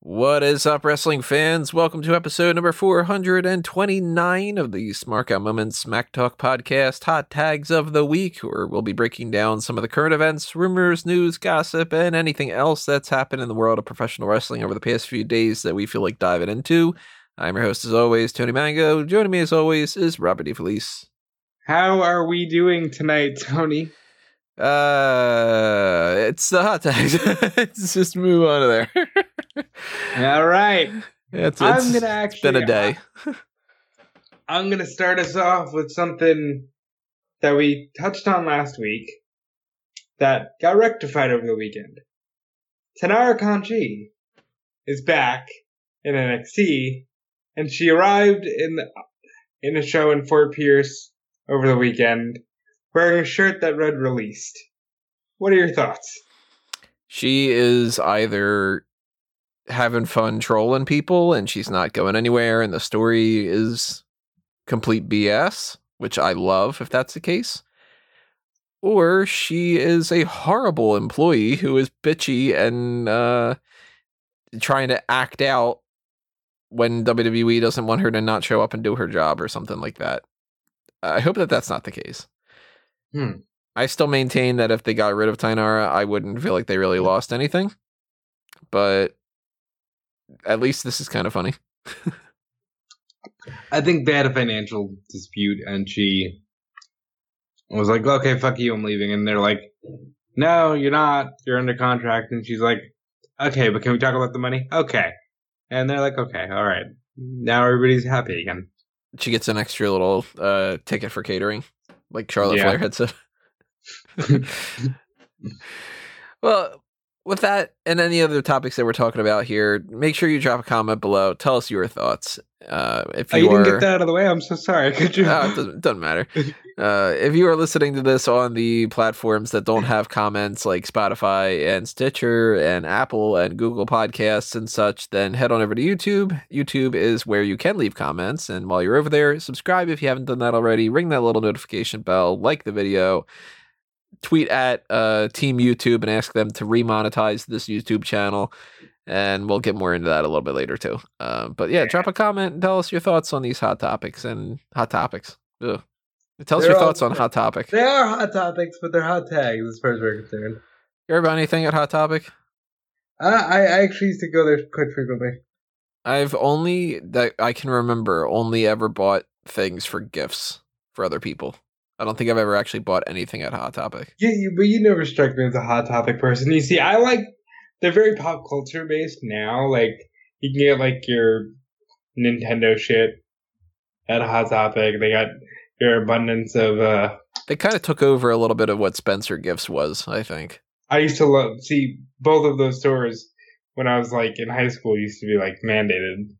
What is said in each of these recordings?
What is up, wrestling fans? Welcome to episode number 429 of the Smark Out Moments Smack Talk podcast, Hot Tags of the Week, where we'll be breaking down some of the current events, rumors, news, gossip, and anything else that's happened in the world of professional wrestling over the past few days that we feel like diving into. I'm your host, as always, Tony Mango. Joining me, as always, is Robert DeFelice. How are we doing tonight, Tony? Uh, it's the hot tags. Let's just move on to there. All right. It's, it's, I'm gonna actually. it's been a day. I'm gonna start us off with something that we touched on last week that got rectified over the weekend. Taynara Conti is back in NXT, and she arrived in the, in a show in Fort Pierce over the weekend wearing a shirt that read released. What are your thoughts? She is either having fun trolling people and she's not going anywhere and the story is complete BS, which I love if that's the case. Or she is a horrible employee who is bitchy and uh, trying to act out when WWE doesn't want her to not show up and do her job or something like that. I hope that that's not the case. Hmm. I still maintain that if they got rid of Taynara, I wouldn't feel like they really lost anything. But at least this is kind of funny. I think they had a financial dispute, and she was like, "Okay, fuck you, I'm leaving." And they're like, "No, you're not. You're under contract." And she's like, "Okay, but can we talk about the money?" Okay. And they're like, "Okay, all right." Now everybody's happy again. She gets an extra little uh, ticket for catering, like Charlotte Yeah. Flair had said. well, with that and any other topics that we're talking about here, make sure you drop a comment below. Tell us your thoughts. Uh, if Oh, you, you are, didn't get that out of the way. I'm so sorry. Could you? Oh, it doesn't, doesn't matter. Uh, if you are listening to this on the platforms that don't have comments like Spotify and Stitcher and Apple and Google Podcasts and such, then head on over to YouTube. YouTube is where you can leave comments. And while you're over there, subscribe if you haven't done that already. Ring that little notification bell, like the video, tweet at uh, Team YouTube and ask them to remonetize this YouTube channel. And we'll get more into that a little bit later too. Uh, but yeah, drop a comment and tell us your thoughts on these hot topics and hot topics. Ugh. Tell us They're your all thoughts on. Hot Topic. they are hot topics, but they're hot tags as far as we're concerned. You ever bought anything at Hot Topic? I, I I actually used to go there quite frequently. I've only that I can remember only ever bought things for gifts for other people. I don't think I've ever actually bought anything at Hot Topic. Yeah, you, but you never struck me as a hot topic person. You see, I like they're very pop culture based now. Like you can get like your Nintendo shit at hot topic. They got your abundance of. uh They kind of took over a little bit of what Spencer Gifts was, I think. I used to love see both of those stores when I was like in high school. Used to be like mandated.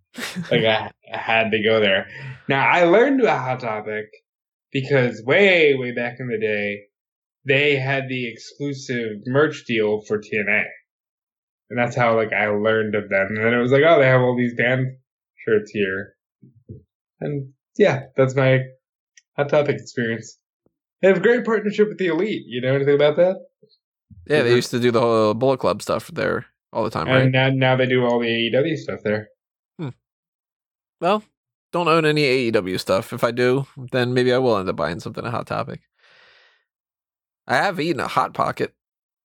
like I, I had to go there. Now I learned about Hot Topic because way, way back in the day, they had the exclusive merch deal for TNA, and that's how like I learned of them. And then it was like, oh, they have all these band shirts here, and yeah, that's my Hot Topic experience. They have a great partnership with the Elite. You know anything about that? yeah, they Mhm. used to do the whole Bullet Club stuff there all the time, right? And now, now they do all the AEW stuff there. Hmm. well, don't own any AEW stuff. If I do, then maybe I will end up buying something at Hot Topic. I have eaten a Hot Pocket.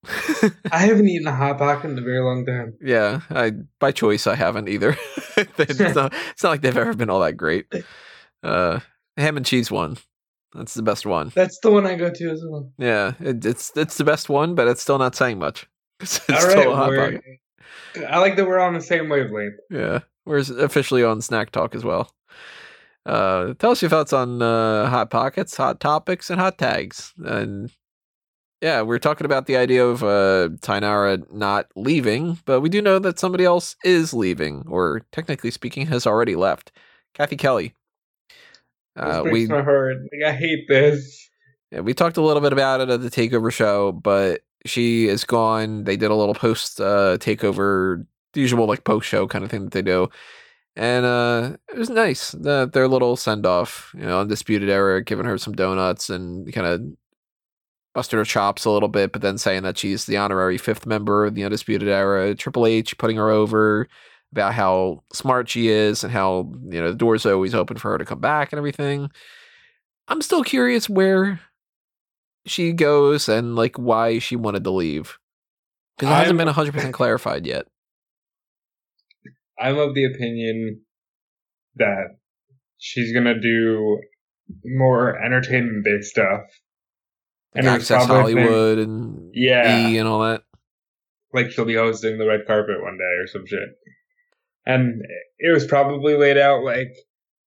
I haven't eaten a hot pocket in a very long time. Yeah, I by choice I haven't either. it's, not, it's not like they've ever been all that great. Uh, ham and cheese one, that's the best one. That's the one I go to as well. Yeah, it, it's it's the best one, but it's still not saying much. It's, All still a hot pocket. I like that we're on the same wavelength. Yeah, we're officially on Snack Talk as well. Uh, tell us your thoughts on uh, hot pockets, hot topics, and hot tags. And yeah, we're talking about the idea of uh, Taynara not leaving, but we do know that somebody else is leaving, or technically speaking, has already left. Cathy Kelly. Uh, we my heart. Like, I hate this. yeah, we talked a little bit about it at the takeover show, but she is gone. They did a little post uh, takeover, the usual like post show kind of thing that they do, and uh, it was nice. The, their little send off, you know, undisputed era, giving her some donuts and kind of busted her chops a little bit, but then saying that she's the honorary fifth member of the Undisputed Era. Triple H putting her over about how smart she is and how you know the door's are always open for her to come back and everything. I'm still curious where she goes and like why she wanted to leave because it hasn't I'm- been 100 percent clarified yet. I'm of the opinion that she's gonna do more entertainment based stuff. Like it Access a thing- Hollywood and Yeah. E and all that. like she'll be hosting the red carpet one day or some shit. And it was probably laid out like,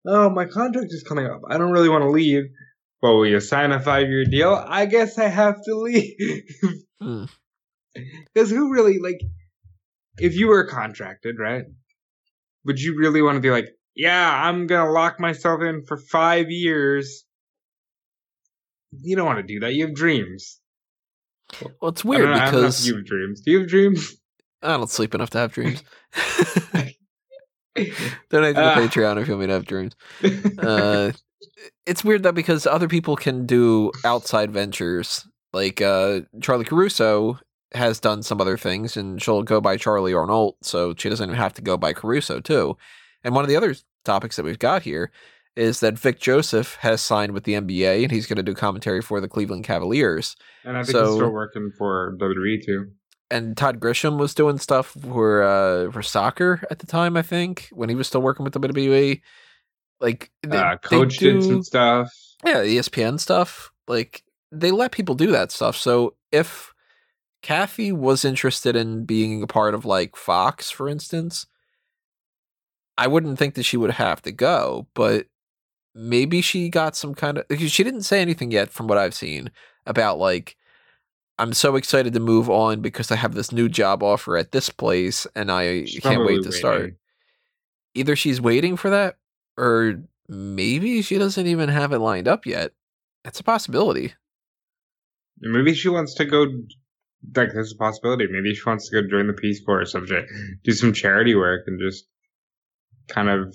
oh, my contract is coming up. I don't really want to leave. But will you sign a five year deal? I guess I have to leave. Hmm. Because who really, like, if you were contracted, right? Would you really want to be like, yeah, I'm going to lock myself in for five years? You don't want to do that. You have dreams. Well, it's weird know- I don't know if because you have dreams. Do you have dreams? I don't sleep enough to have dreams. Donate to the Ah. Patreon if you want me to have dreams. Uh, it's weird though because other people can do outside ventures. Like uh, Charly Caruso has done some other things, and she'll go by Charly Arnold, so she doesn't even have to go by Caruso too. And one of the other topics that we've got here is that Vic Joseph has signed with the NBA, and he's going to do commentary for the Cleveland Cavaliers. And I think So- he's still working for WWE too. and Todd Grisham was doing stuff for uh for soccer at the time, I think, when he was still working with the WWE. Like they, Uh, they Coach did do- some stuff. yeah, ESPN stuff. Like they let people do that stuff. So if Cathy was interested in being a part of like Fox, for instance, I wouldn't think that she would have to go, but maybe she got some kind of she didn't say anything yet from what I've seen about like I'm so excited to move on because I have this new job offer at this place and I She's can't wait to start. Either she's waiting for that or maybe she doesn't even have it lined up yet. That's a possibility. Maybe she wants to go. Like, there's a possibility. Maybe she wants to go join the Peace Corps or something. Do some charity work and just kind of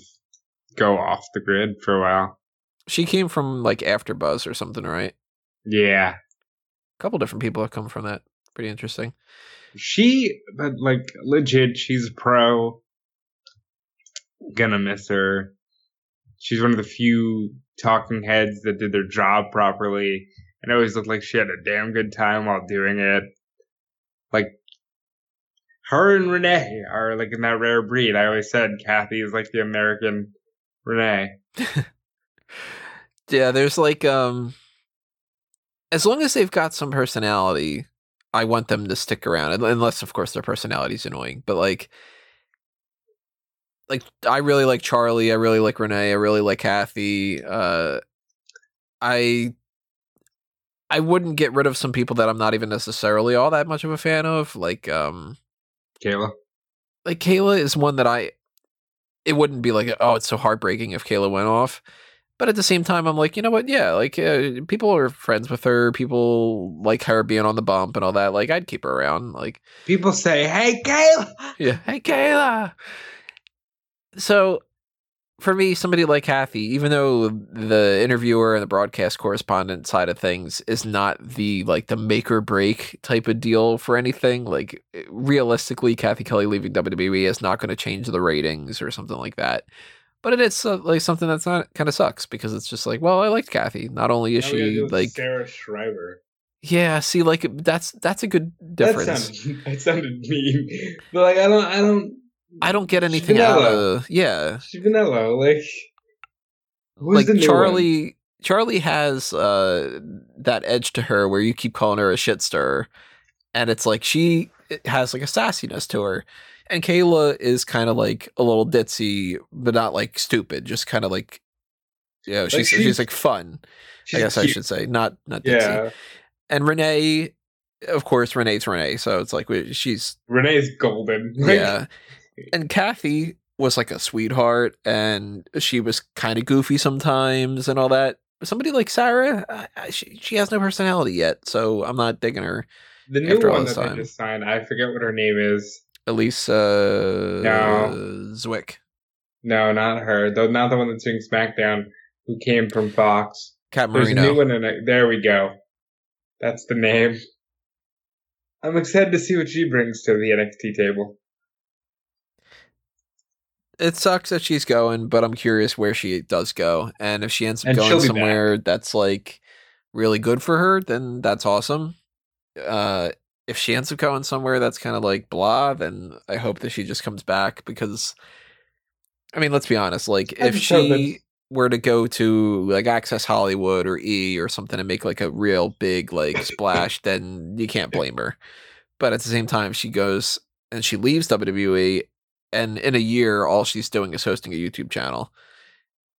go off the grid for a while. She came from like AfterBuzz or something, right? Yeah. A couple different people have come from that. Pretty interesting. She, but like, legit, she's a pro. Gonna miss her. She's one of the few talking heads that did their job properly and always looked like she had a damn good time while doing it. Like, her and Renee are like in that rare breed. I always said Cathy is like the American Renee. Yeah, there's like um as long as they've got some personality, I want them to stick around. Unless of course their personality's annoying. But like like I really like Charlie, I really like Renee, I really like Cathy. Uh I I wouldn't get rid of some people that I'm not even necessarily all that much of a fan of. Like um Kayla. like Kayla is one that I it wouldn't be like oh it's so heartbreaking if Kayla went off. But at the same time, I'm like, you know what? Yeah, like uh, people are friends with her. People like her being on the bump and all that. Like I'd keep her around. Like People say, "Hey, Kayla." yeah, hey Kayla. So for me, somebody like Cathy, even though the interviewer and the broadcast correspondent side of things is not the like the make or break type of deal for anything, like realistically, Cathy Kelly leaving WWE is not going to change the ratings or something like that. But it is uh, like something that's not kind of sucks because it's just like, well, I liked Cathy. Not only is Now she like, Sarah Schreiber? yeah, see, like that's that's a good difference. That sounded, that sounded mean, but like I don't, I don't. I don't get anything out vanilla. of yeah. She's vanilla, like. Like the new one? Charlie Charlie has uh that edge to her where you keep calling her a shit stirrer and it's like she has like a sassiness to her and Kayla is kind of like a little ditzy but not like stupid just kind of like you know, she's, she's she's- like fun She's I guess I should say not not ditzy Yeah, and Renee of course Renee's Renee so it's like she's Renee's golden. Like, yeah. And Cathy was like a sweetheart and she was kind of goofy sometimes and all that. Somebody like Sarah, I- she, she has no personality yet, so I'm not digging her. The new After all one that time. they just signed, I forget what her name is. Elise uh, No. Zwick. No, not her. Though not the one that's doing SmackDown, who came from Fox. Cat There's a new one in it. There we go. That's the name. I'm excited to see what she brings to the NXT table. It sucks that she's going, but I'm curious where she does go. And if she ends up And going somewhere that's like really good for her, then that's awesome. Uh, if she ends up going somewhere that's kind of like blah, then I hope that she just comes back because, I mean, let's be honest. Like, if she were to go to like Access Hollywood or E or something and make like a real big like splash, then you can't blame her. But at the same time, she goes and she leaves WWE, and in a year, all she's doing is hosting a YouTube channel.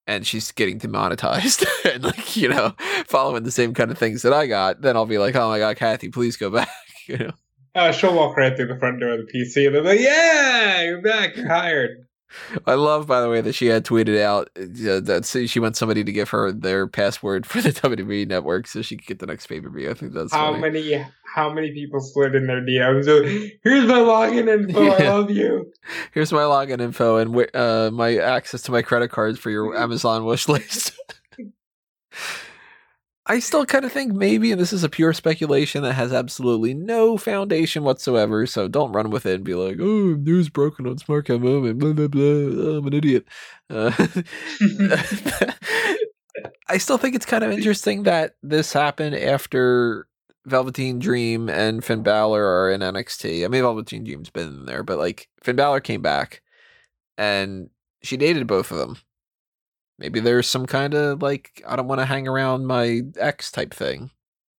And she's getting demonetized and like, you know, following the same kind of things that I got, then I'll be like, Oh my god, Cathy, please go back. You know? Uh, she'll walk right through the front door of the PC and they're like, "Yeah, you're back. You're hired." I love, by the way, that she had tweeted out uh, that she wants somebody to give her their password for the WWE network so she could get the next pay per view. I think that's How funny. many? How many people slid in their DMs? So, Here's my login info. I love you. Here's my login info and uh, my access to my credit cards for your Amazon wish list. I still kind of think maybe, and this is a pure speculation that has absolutely no foundation whatsoever. So don't run with it and be like, "Oh, news broken on Smark Out Moment." Blah blah blah. I'm an idiot. Uh, I still think it's kind of interesting that this happened after Velveteen Dream and Finn Balor are in NXT. I mean, Velveteen Dream's been there, but like Finn Balor came back and she dated both of them. Maybe there's some kind of like, I don't want to hang around my ex type thing.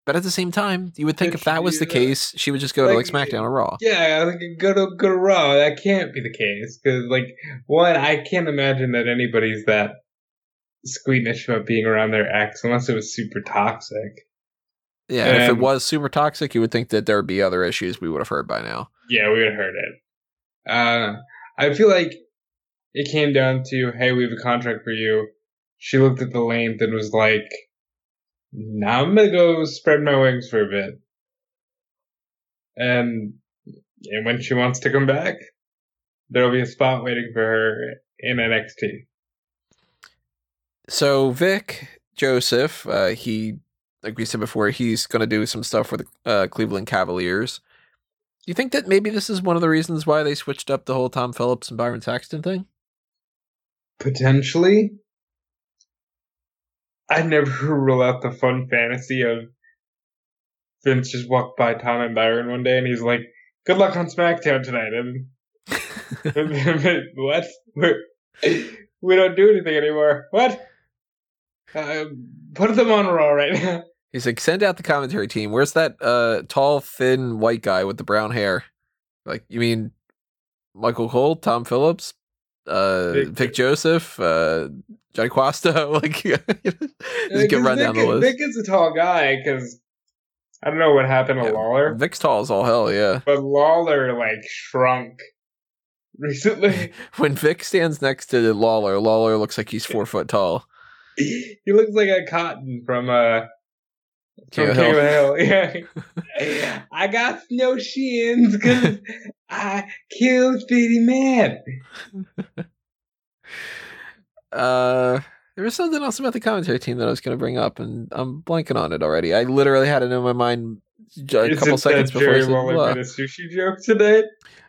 But at the same time, you would think if that was the uh, case, she would just go to like like, SmackDown or Raw. Yeah, like go to go to Raw. That can't be the case because, like, one, I can't imagine that anybody's that squeamish about being around their ex unless it was super toxic. Yeah, and if it was super toxic, you would think that there would be other issues we would have heard by now. Yeah, we would have heard it. Uh, I feel like it came down to, hey, we have a contract for you. She looked at the length and was like, now I'm gonna go spread my wings for a bit. And, and when she wants to come back, there'll be a spot waiting for her in NXT. So Vic Joseph, uh, he, like we said before, he's going to do some stuff for the uh, Cleveland Cavaliers. Do you think that maybe this is one of the reasons why they switched up the whole Tom Phillips and Byron Saxton thing? Potentially. I never rule out the fun fantasy of Vince just walked by Tom and Byron one day and he's like, good luck on SmackDown tonight. And what? We're, we don't do anything anymore. What? Uh, put them on Raw right now. He's like, send out the commentary team. Where's that uh, tall, thin, white guy with the brown hair? Like, you mean Michael Cole, Tom Phillips, uh, Vic- Vic, Joseph, uh, Johnny Quasta? like, just get run down the list. Vic is a tall guy because I don't know what happened to Yeah, Lawler, Vic's tall as all hell, yeah. but Lawler like shrunk recently. When Vic stands next to Lawler, Lawler looks like he's four foot tall. he looks like a cotton from uh from of Hill. Hill. Yeah. I got no shins because I killed Speedy Man. Uh, there was something else about the commentary team that I was going to bring up, and I'm blanking on it already. I literally had it in my mind j- a Is couple it seconds that before I Jerry said, Waller "Blah." made a sushi joke today?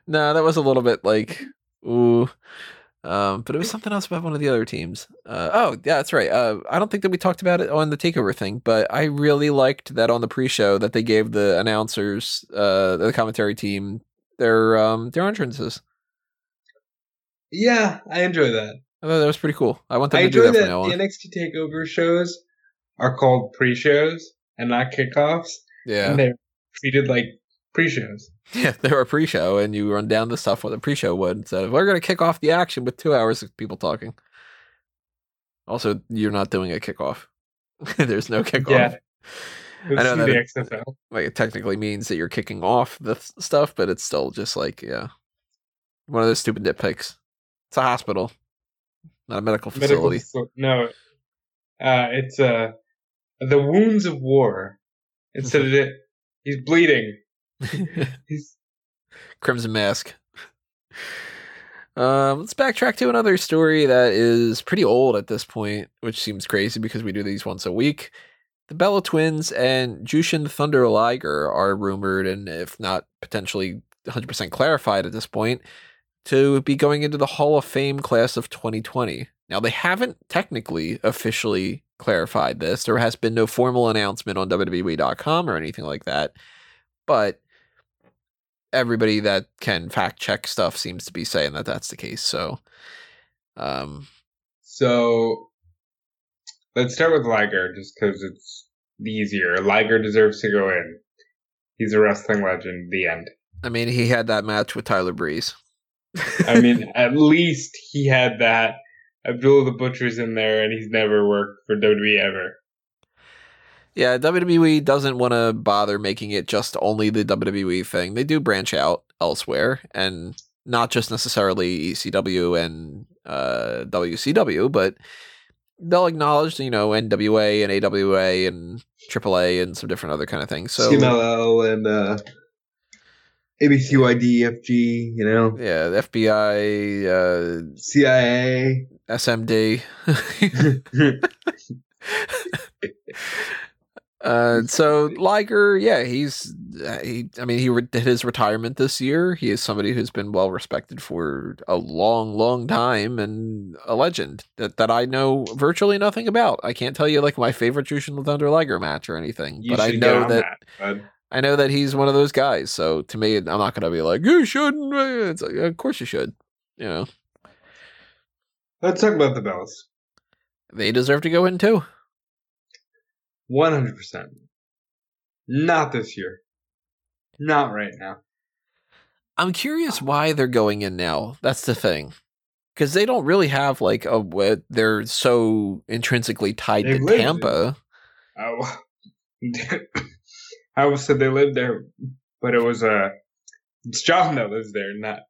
No, that was a little bit like, ooh. Um, but it was something else about one of the other teams. Uh, oh, yeah, that's right. Uh, I don't think that we talked about it on the takeover thing, but I really liked that on the pre-show that they gave the announcers, uh, the commentary team, their um their entrances. Yeah, I enjoy that. I thought that was pretty cool. I want them I to do that that from now the on. NXT Takeover shows are called pre-shows and not kickoffs, Yeah, and they're treated like pre-shows. yeah, they were a pre-show, and you run down the stuff what a pre-show would instead of we're going to kick off the action with two hours of people talking. Also, you're not doing a kickoff. There's no kickoff. Yeah. I know that the it- XFL. like it technically means that you're kicking off the stuff, but it's still just like yeah, one of those stupid nitpicks. It's a hospital, not a medical Medical facility. faci- no, uh, it's uh, the wounds of war. Instead of it, he's bleeding. He's Crimson Mask. Um, let's backtrack to another story that is pretty old at this point, which seems crazy because we do these once a week. The Bella Twins and Jushin Thunder Liger are rumored, and if not potentially 100% clarified at this point, to be going into the Hall of Fame class of 2020. Now, they haven't technically officially clarified this. There has been no formal announcement on WWE.com or anything like that. But everybody that can fact check stuff seems to be saying that that's the case. So, um, So let's start with Liger just because it's easier. Liger deserves to go in. He's a wrestling legend. The end. I mean, he had that match with Tyler Breeze. I mean, at least he had that. Abdullah the Butcher's in there, and he's never worked for WWE ever. Yeah, WWE doesn't want to bother making it just only the WWE thing. They do branch out elsewhere, and not just necessarily ECW and uh, WCW, but they'll acknowledge, you know, NWA and AWA and AAA and some different other kind of things. So CMLL and uh, ABCYD, FG, you know, yeah, the FBI, uh, CIA. SMD. Uh, so Liger, yeah, he's Uh, he. I mean, he re- did his retirement this year. He is somebody who's been well respected for a long, long time and a legend that, that I know virtually nothing about. I can't tell you like my favorite Jushin Thunder Liger match or anything, You but I know on that. I know that he's one of those guys. So to me, I'm not going to be like you shouldn't. Uh, it's like, of course you should. You know, Let's talk about the bells. they deserve to go in too. One hundred percent. Not this year. Not right now. I'm curious why they're going in now. That's the thing. Because they don't really have like a they're so intrinsically tied They've to Tampa. Oh, I almost said they lived there, but it was uh, it's John that lives there, not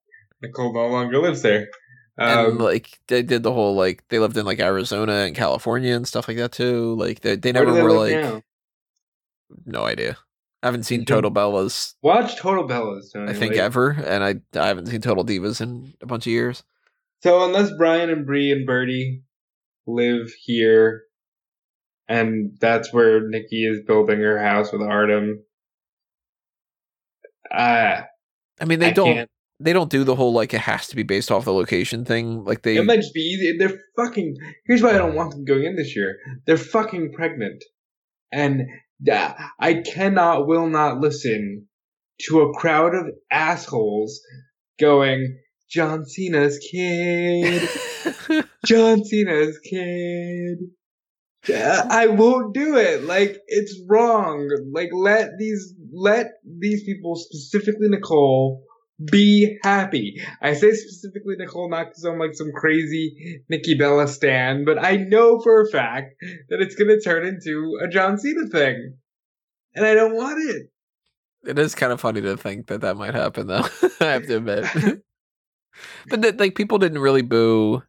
Nicole. No longer lives there. and Um, like they did the whole like they lived in like Arizona and California and stuff like that too. Like they they never they were like now? no idea. I haven't seen. Total Bellas Watch Total Bellas. Tony. I think like- ever, and I I haven't seen Total Divas in a bunch of years. So unless Bryan and Brie and Birdie live here, and that's where Nikki is building her house with Artem, uh, I mean they I don't can't. they don't do the whole like it has to be based off the location thing. Like they It might just be easy. They're fucking. Here's why I don't want them going in this year. They're fucking pregnant, and I cannot, will not listen to a crowd of assholes going, "John Cena's kid, John Cena's kid." I won't do it. Like it's wrong. Like let these let these people, specifically Nicole, be happy. I say specifically Nicole, not because I'm like some crazy Nikki Bella stan, but I know for a fact that it's gonna turn into a John Cena thing, and I don't want it. It is kind of funny to think that that might happen, though. I have to admit. but like, people didn't really boo.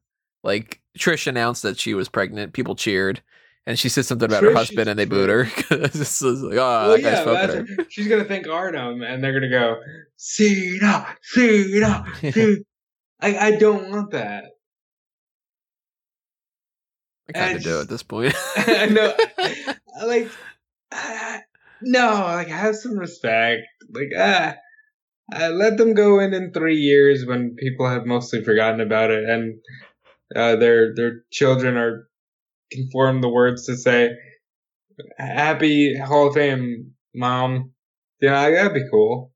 Like Trish announced that she was pregnant, people cheered, and she said something about her husband, and they booed her. it's just like, oh, well, yeah, her. she's gonna thank Artem, and they're gonna go Cena, Cena, Cena. I I don't want that. I kind of do at this point. I know. like uh, no like have some respect like ah uh, let them go in in three years when people have mostly forgotten about it and uh, their their children are conform the words to say happy hall of fame mom yeah that'd be cool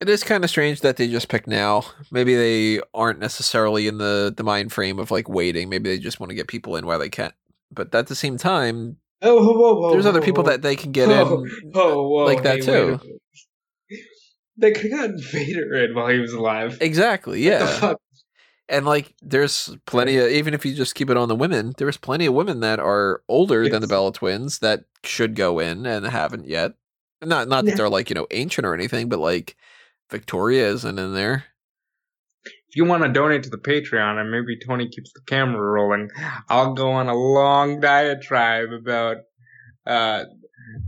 It is kind of strange that they just pick now. Maybe they aren't necessarily in the the mind frame of like waiting. Maybe they just want to get people in while they can. But at the same time, oh whoa, whoa, whoa, there's other people that they can get in. oh, whoa, like that hey, too. wait a minute. they could have gotten Vader in while he was alive Exactly, What the yeah. And like, there's plenty of even if you just keep it on the women, there's plenty of women that are older than the Bella twins that should go in and haven't yet. Not not that Yeah. they're like you know ancient or anything, but like Victoria isn't in there. if you want to donate to the Patreon and maybe Tony keeps the camera rolling, I'll go on a long diatribe about uh,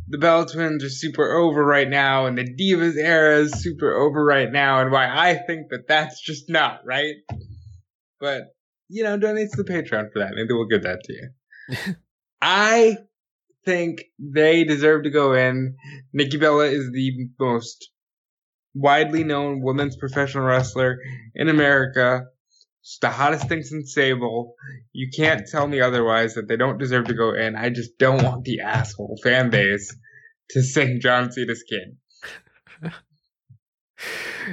the Bella Twins are super over right now and the Divas era is super over right now and why I think that that's just not right. But, you know, donate to the Patreon for that. Maybe we'll give that to you. I think they deserve to go in. Nikki Bella is the most widely known women's professional wrestler in America. She's the hottest thing since Sable. You can't tell me otherwise that they don't deserve to go in. I just don't want the asshole fan base to sing John Cena's kid.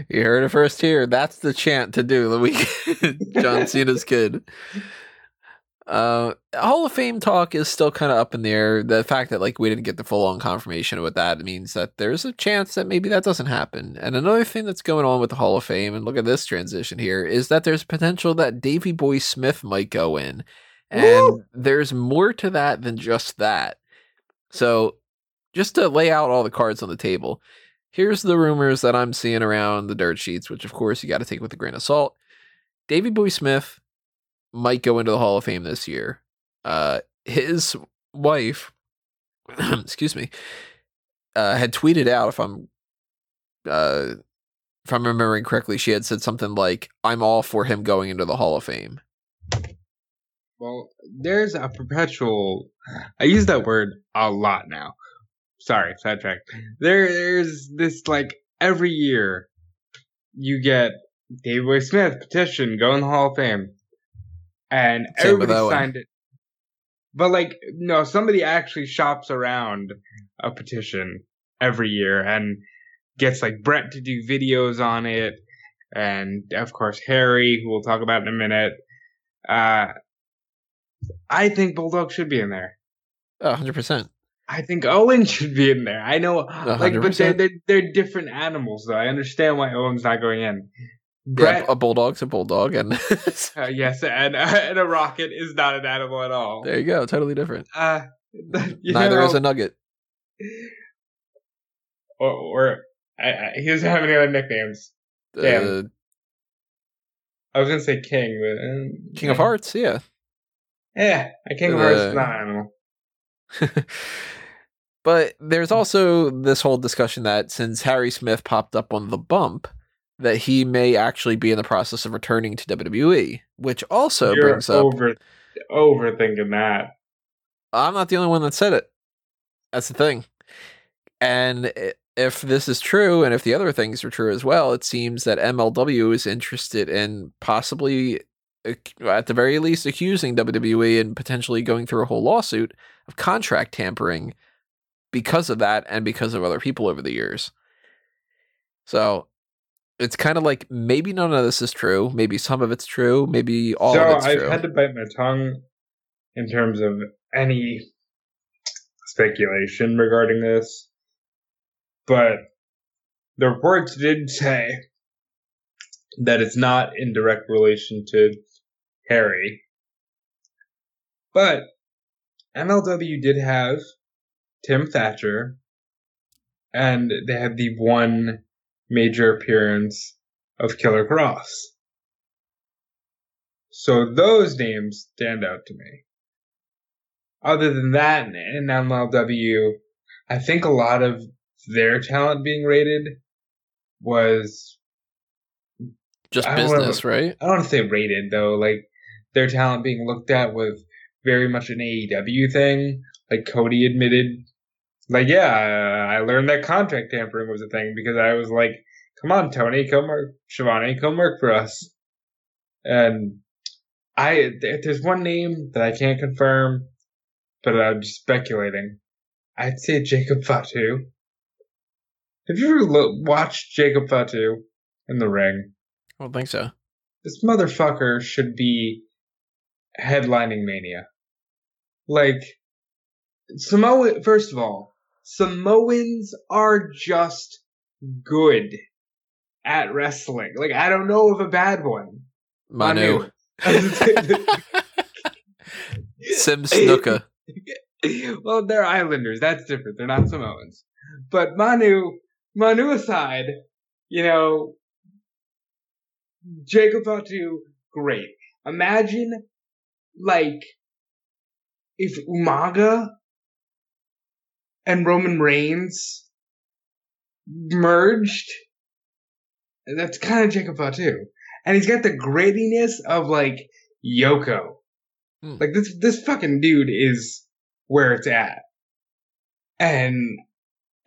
You heard it first here. That's the chant to do the week. John Cena's kid. Uh, Hall of Fame talk is still kind of up in the air. The fact that like we didn't get the full on confirmation of what that means that there's a chance that maybe that doesn't happen. And another thing that's going on with the Hall of Fame, and look at this transition here, is that there's potential that Davy Boy Smith might go in, and Woo! there's more to that than just that. So, just to lay out all the cards on the table, here's the rumors that I'm seeing around the dirt sheets, which of course you got to take with a grain of salt. Davy Boy Smith might go into the Hall of Fame this year. Uh, his wife, excuse me, uh, had tweeted out if I'm, uh, if I'm remembering correctly, she had said something like, "I'm all for him going into the Hall of Fame." Well, there's a perpetual. I use that word a lot now. Sorry, sidetrack. There, there's this like every year, you get David Boy Smith petition go in the Hall of Fame, and Same everybody signed it. But like, no, somebody actually shops around a petition every year and gets like Bret to do videos on it, and of course Harry, who we'll talk about in a minute. Uh, I think Bulldog should be in there. Oh, 100%. I think Owen should be in there. I know, like, but they're, they're they're different animals, though. I understand why Owen's not going in. Yeah, a bulldog's a bulldog, and uh, yes, and and a rocket is not an animal at all. there you go, totally different. Uh, Neither know, is a nugget. or, or I, I, he doesn't have any other nicknames. Damn. Uh, I was gonna say King, but uh, King of Hearts, yeah. Yeah, a King of Hearts is Uh, not an animal. but there's mm. also this whole discussion that since Harry Smith popped up on the bump, that he may actually be in the process of returning to WWE, which also You're brings up over overthinking that. I'm not the only one that said it. That's the thing. And if this is true, and if the other things are true as well, it seems that MLW is interested in possibly, uh, at the very least, accusing WWE and potentially going through a whole lawsuit of contract tampering because of that and because of other people over the years. So it's kind of like maybe none of this is true. Maybe some of it's true. Maybe all so of it's I've true. had to bite my tongue in terms of any speculation regarding this, but the reports did say that it's not in direct relation to Harry. But MLW did have Tim Thatcher, and they had the one major appearance of Killer Kross. So those names stand out to me. Other than that, in MLW, I think a lot of their talent being rated was Just I don't wanna- business, right? I don't want to say rated though, like their talent being looked at with very much an AEW thing. Like Cody admitted, like yeah, I learned that contract tampering was a thing because I was like, come on, Tony, come work, Shivani, come work for us. And I, there's one name that I can't confirm, but I'm speculating. I'd say Jacob Fatu. Have you ever lo- watched Jacob Fatu in the ring? I don't think so. this motherfucker should be headlining Mania. Like, Samoa, first of all, Samoans are just good at wrestling. Like, I don't know of a bad one. Manu. Manu. Sim Snuka. well, they're Islanders. That's different. They're not Samoans. But Manu, Manu aside, you know, Jacob Fatu, great. Imagine, like, if Umaga and Roman Reigns merged. That's kind of Jacob Fatu. And he's got the grittiness of, like, Yoko. Hmm. Like, this, this fucking dude is where it's at. And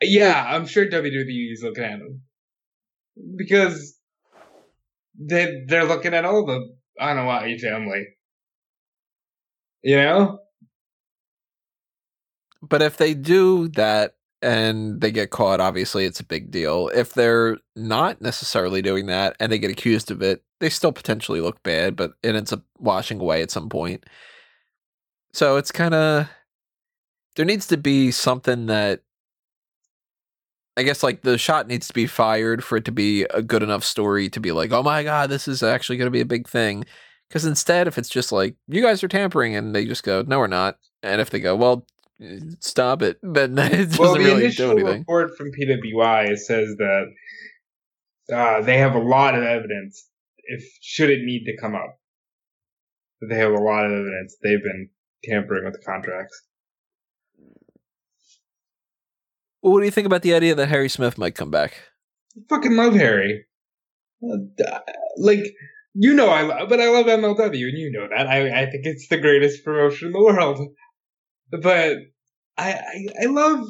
yeah, I'm sure WWE is looking at him because they they're looking at all the Anoa'i family. You know, But if they do that and they get caught, obviously it's a big deal. If they're not necessarily doing that and they get accused of it, they still potentially look bad, but it ends up washing away at some point. So it's kind of there needs to be something that I guess like the shot needs to be fired for it to be a good enough story to be like, oh my god, this is actually going to be a big thing. Because instead, if it's just like you guys are tampering, and they just go, no, we're not, and if they go, well, stop it, then it doesn't well, the really initial do anything. report from PWI says that uh, they have a lot of evidence if should it need to come up. That they have a lot of evidence they've been tampering with the contracts. Well, what do you think about the idea that Harry Smith might come back? I fucking love Harry. Uh, Like you know, I love, but I love MLW, and you know that. I I think it's the greatest promotion in the world. But I I, I love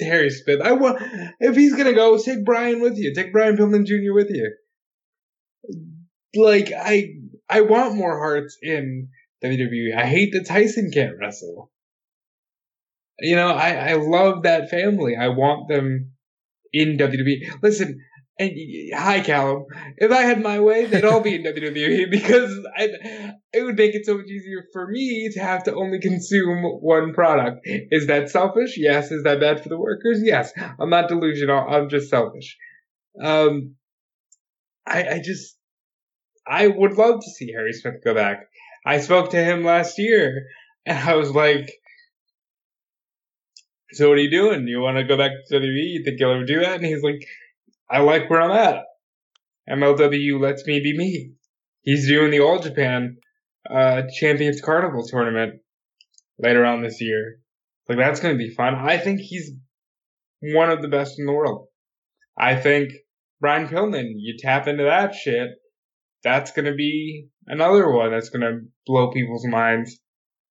Harry Smith. I want if he's gonna go, take Brian with you. Take Brian Pillman Jr. with you. Like I I want more hearts in WWE. I hate that Tyson can't wrestle. You know, I I love that family. I want them in WWE. Listen, and hi Callum. If I had my way, they'd all be in WWE because I, it would make it so much easier for me to have to only consume one product. Is that selfish? Yes. Is that bad for the workers? Yes. I'm not delusional. I'm just selfish. Um, I I just I would love to see Harry Smith go back. I spoke to him last year, and I was like. So what are you doing? You want to go back to WWE? You think you'll ever do that? And he's like, I like where I'm at. MLW lets me be me. He's doing the All Japan uh, Champions Carnival tournament later on this year. Like that's going to be fun. I think he's one of the best in the world. I think Brian Pillman, you tap into that shit, that's going to be another one that's going to blow people's minds.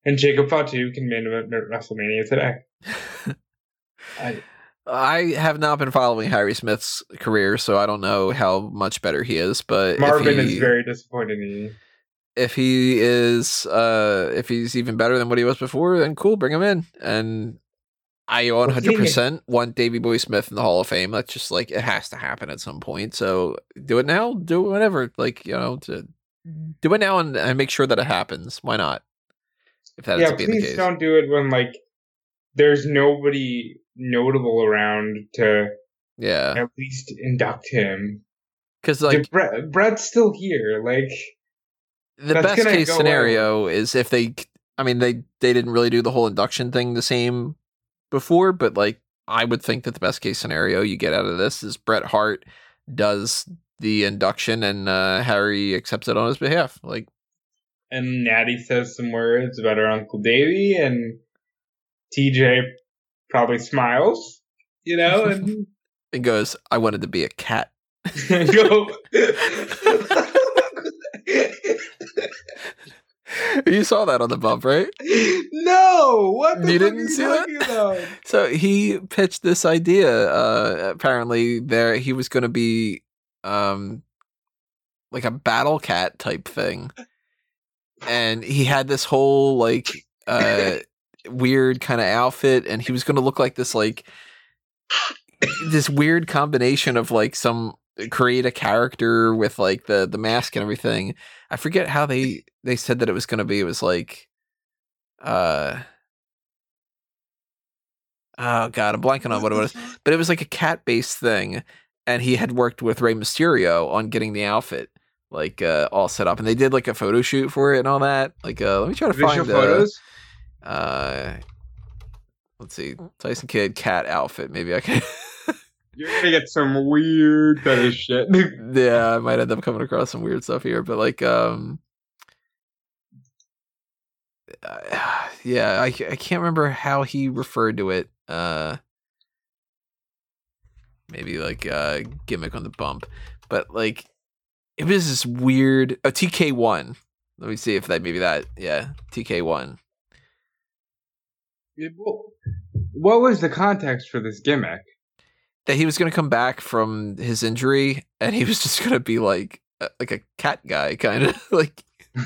And Jacob Fatu can main event at WrestleMania today. I, I have not been following Harry Smith's career, so I don't know how much better he is. But Marvin he- is very disappointed in you. if he is uh if he's even better than what he was before, then cool, bring him in. And I 100% want Davy Boy Smith in the Hall of Fame. That's just like it has to happen at some point. So do it now, do it whenever. Like you know, to do it now and, and make sure that it happens. Why not? If that's yeah, to the please case, don't do it when like there's nobody notable around to yeah, at least induct him. because Like, Bret, Bret's still here. Like, the best case scenario is if they i mean they they didn't really do the whole induction thing the same before but like i would think that the best case scenario you get out of this is bret hart does the induction and uh harry accepts it on his behalf like and Natty says some words about her uncle Davy, and TJ probably smiles, you know, and it goes i wanted to be a cat go. you saw that on the bump right no, what the You fuck didn't are you see that? about? So he pitched this idea. Uh, apparently, there he was going to be um, like a battle cat type thing, and he had this whole like uh, weird kind of outfit, and he was going to look like this like this weird combination of like some create a character with like the the mask and everything. I forget how they they said that it was going to be. It was like uh oh god i'm blanking on what it was but it was like a cat based thing and he had worked with Rey Mysterio on getting the outfit like uh all set up and they did like a photo shoot for it and all that like uh let me try to Visual find photos. uh uh let's see Tyson Kidd cat outfit maybe I can You're gonna get some weird fetish shit. yeah, I might end up coming across some weird stuff here, but like, um, uh, yeah, I I can't remember how he referred to it. Uh, maybe like uh gimmick on the bump, but like, it was this weird. Oh, TK one. Let me see if that maybe that. Yeah, TK one. It- what was the context for this gimmick? That he was going to come back from his injury, and he was just going to be like like a cat guy, kind of like.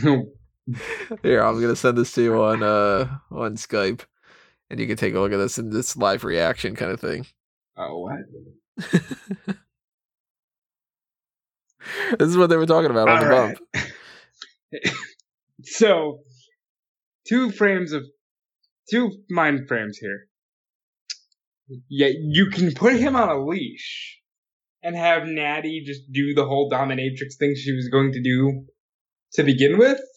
Here, I'm going to send this to you on uh on Skype, and you can take a look at this in this live reaction kind of thing. oh, what? this is what they were talking about on the All right. bump. so, two frames of two mind frames here. Yeah, you can put him on a leash and have Natty just do the whole dominatrix thing she was going to do to begin with.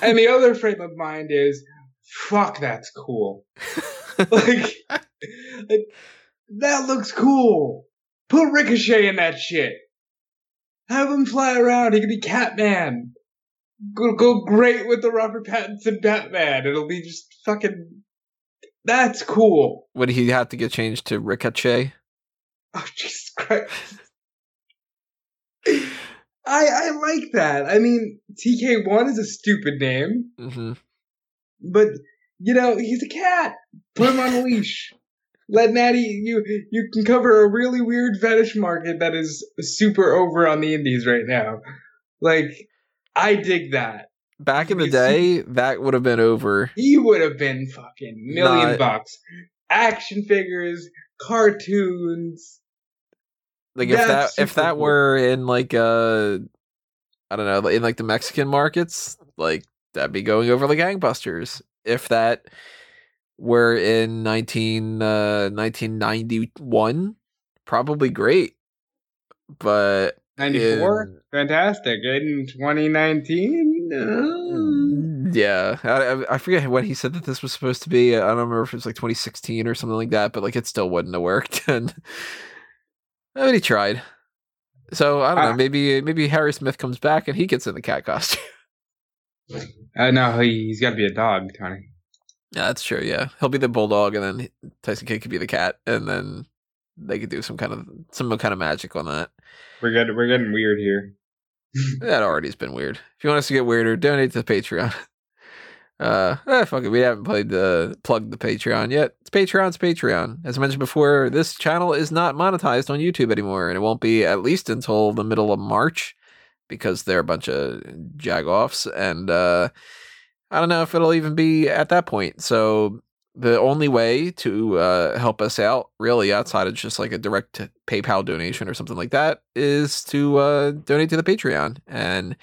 And the other frame of mind is, fuck, that's cool. like, like, that looks cool. Put Ricochet in that shit. Have him fly around. He could be Catman. Go, go great with the Robert Pattinson Batman. It'll be just fucking. That's cool. Would he have to get changed to Ricochet? Oh Jesus Christ. I I like that. I mean, TK1 is a stupid name, mm-hmm. but you know he's a cat. Put him on a leash. Let Natty you you can cover a really weird fetish market that is super over on the indies right now. Like I dig that. Back in the day, that would have been over. He would have been fucking million Nah. bucks. Action figures, cartoons. Like if that if that cool. were in like uh I don't know, in like the Mexican markets, like that'd be going over like gangbusters. If that were in 19 uh 1991, probably great. But 94? in- Fantastic. In 2019? Uh, yeah, I, I- forget when he said that this was supposed to be. I don't remember if it was like 2016 or something like that, but like it still wouldn't have worked. And I mean, he tried. So I don't know. Ah. Maybe maybe Harry Smith comes back and he gets in the cat costume. Uh, no, he, he's got to be a dog, Tony. yeah, that's true. Yeah, he'll be the bulldog, and then Tyson Kidd could be the cat, and then they could do some kind of some kind of magic on that. We're getting we're getting weird here. That already's been weird. If you want us to get weirder, donate to the Patreon. Uh, eh, fuck it. We haven't played the plugged the Patreon yet. It's Patreon's Patreon. As I mentioned before, this channel is not monetized on YouTube anymore, and it won't be at least until the middle of March because they're a bunch of jagoffs, and uh, I don't know if it'll even be at that point. So the only way to uh, help us out, really, outside of just like a direct PayPal donation or something like that, is to uh, donate to the Patreon. And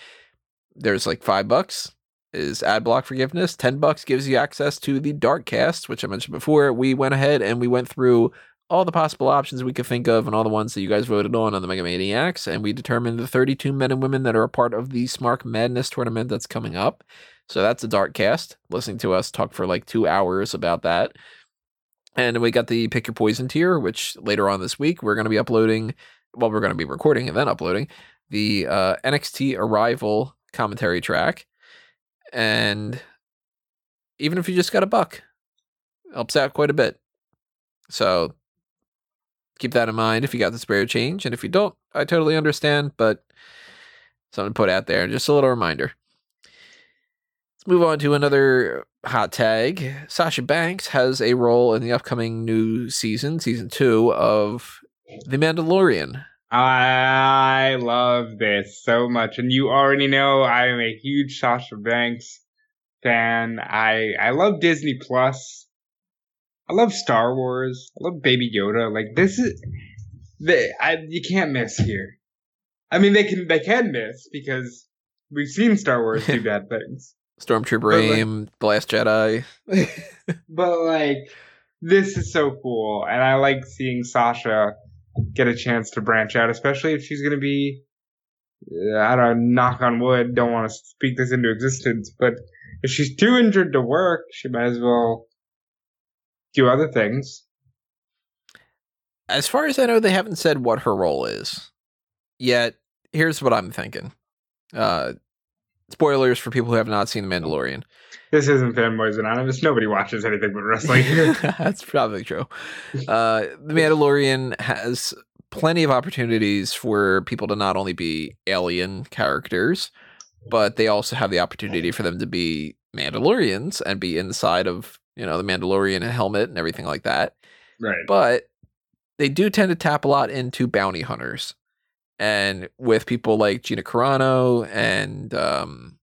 there's like five bucks is ad block forgiveness. Ten bucks gives you access to the Dark Cast, which I mentioned before. We went ahead and we went through all the possible options we could think of and all the ones that you guys voted on on the Mega Maniacs, and we determined the 32 men and women that are a part of the Smark Madness tournament that's coming up. So that's a Dark Cast. Listening to us talk for like two hours about that. And we got the Pick Your Poison tier, which later on this week we're going to be uploading. Well, we're going to be recording and then uploading the uh, NXT Arrival commentary track. And even if you just got a buck, helps out quite a bit. So keep that in mind if you got the spare change. And if you don't, I totally understand, but something to put out there. Just a little reminder. Let's move on to another hot tag. Sasha Banks has a role in the upcoming new season, season two of The Mandalorian. I love this so much, and you already know I am a huge Sasha Banks fan. I I love Disney Plus. I love Star Wars. I love Baby Yoda. Like this is, the I you can't miss here. I mean, they can they can miss because we've seen Star Wars do bad things. Stormtrooper But, like- Aim, The Last Jedi. but like this is so cool and i like seeing sasha get a chance to branch out especially if she's going to be uh, i don't know knock on wood don't want to speak this into existence but if she's too injured to work she might as well do other things As far as I know, they haven't said what her role is. Yet, here's what I'm thinking. Uh, spoilers for people who have not seen The Mandalorian. this isn't fanboys anonymous nobody watches anything but wrestling That's probably true. Uh, the Mandalorian has plenty of opportunities for people to not only be alien characters, but they also have the opportunity for them to be Mandalorians and be inside of you know, the Mandalorian helmet and everything like that. Right. But they do tend to tap a lot into bounty hunters. And with people like Gina Carano and um,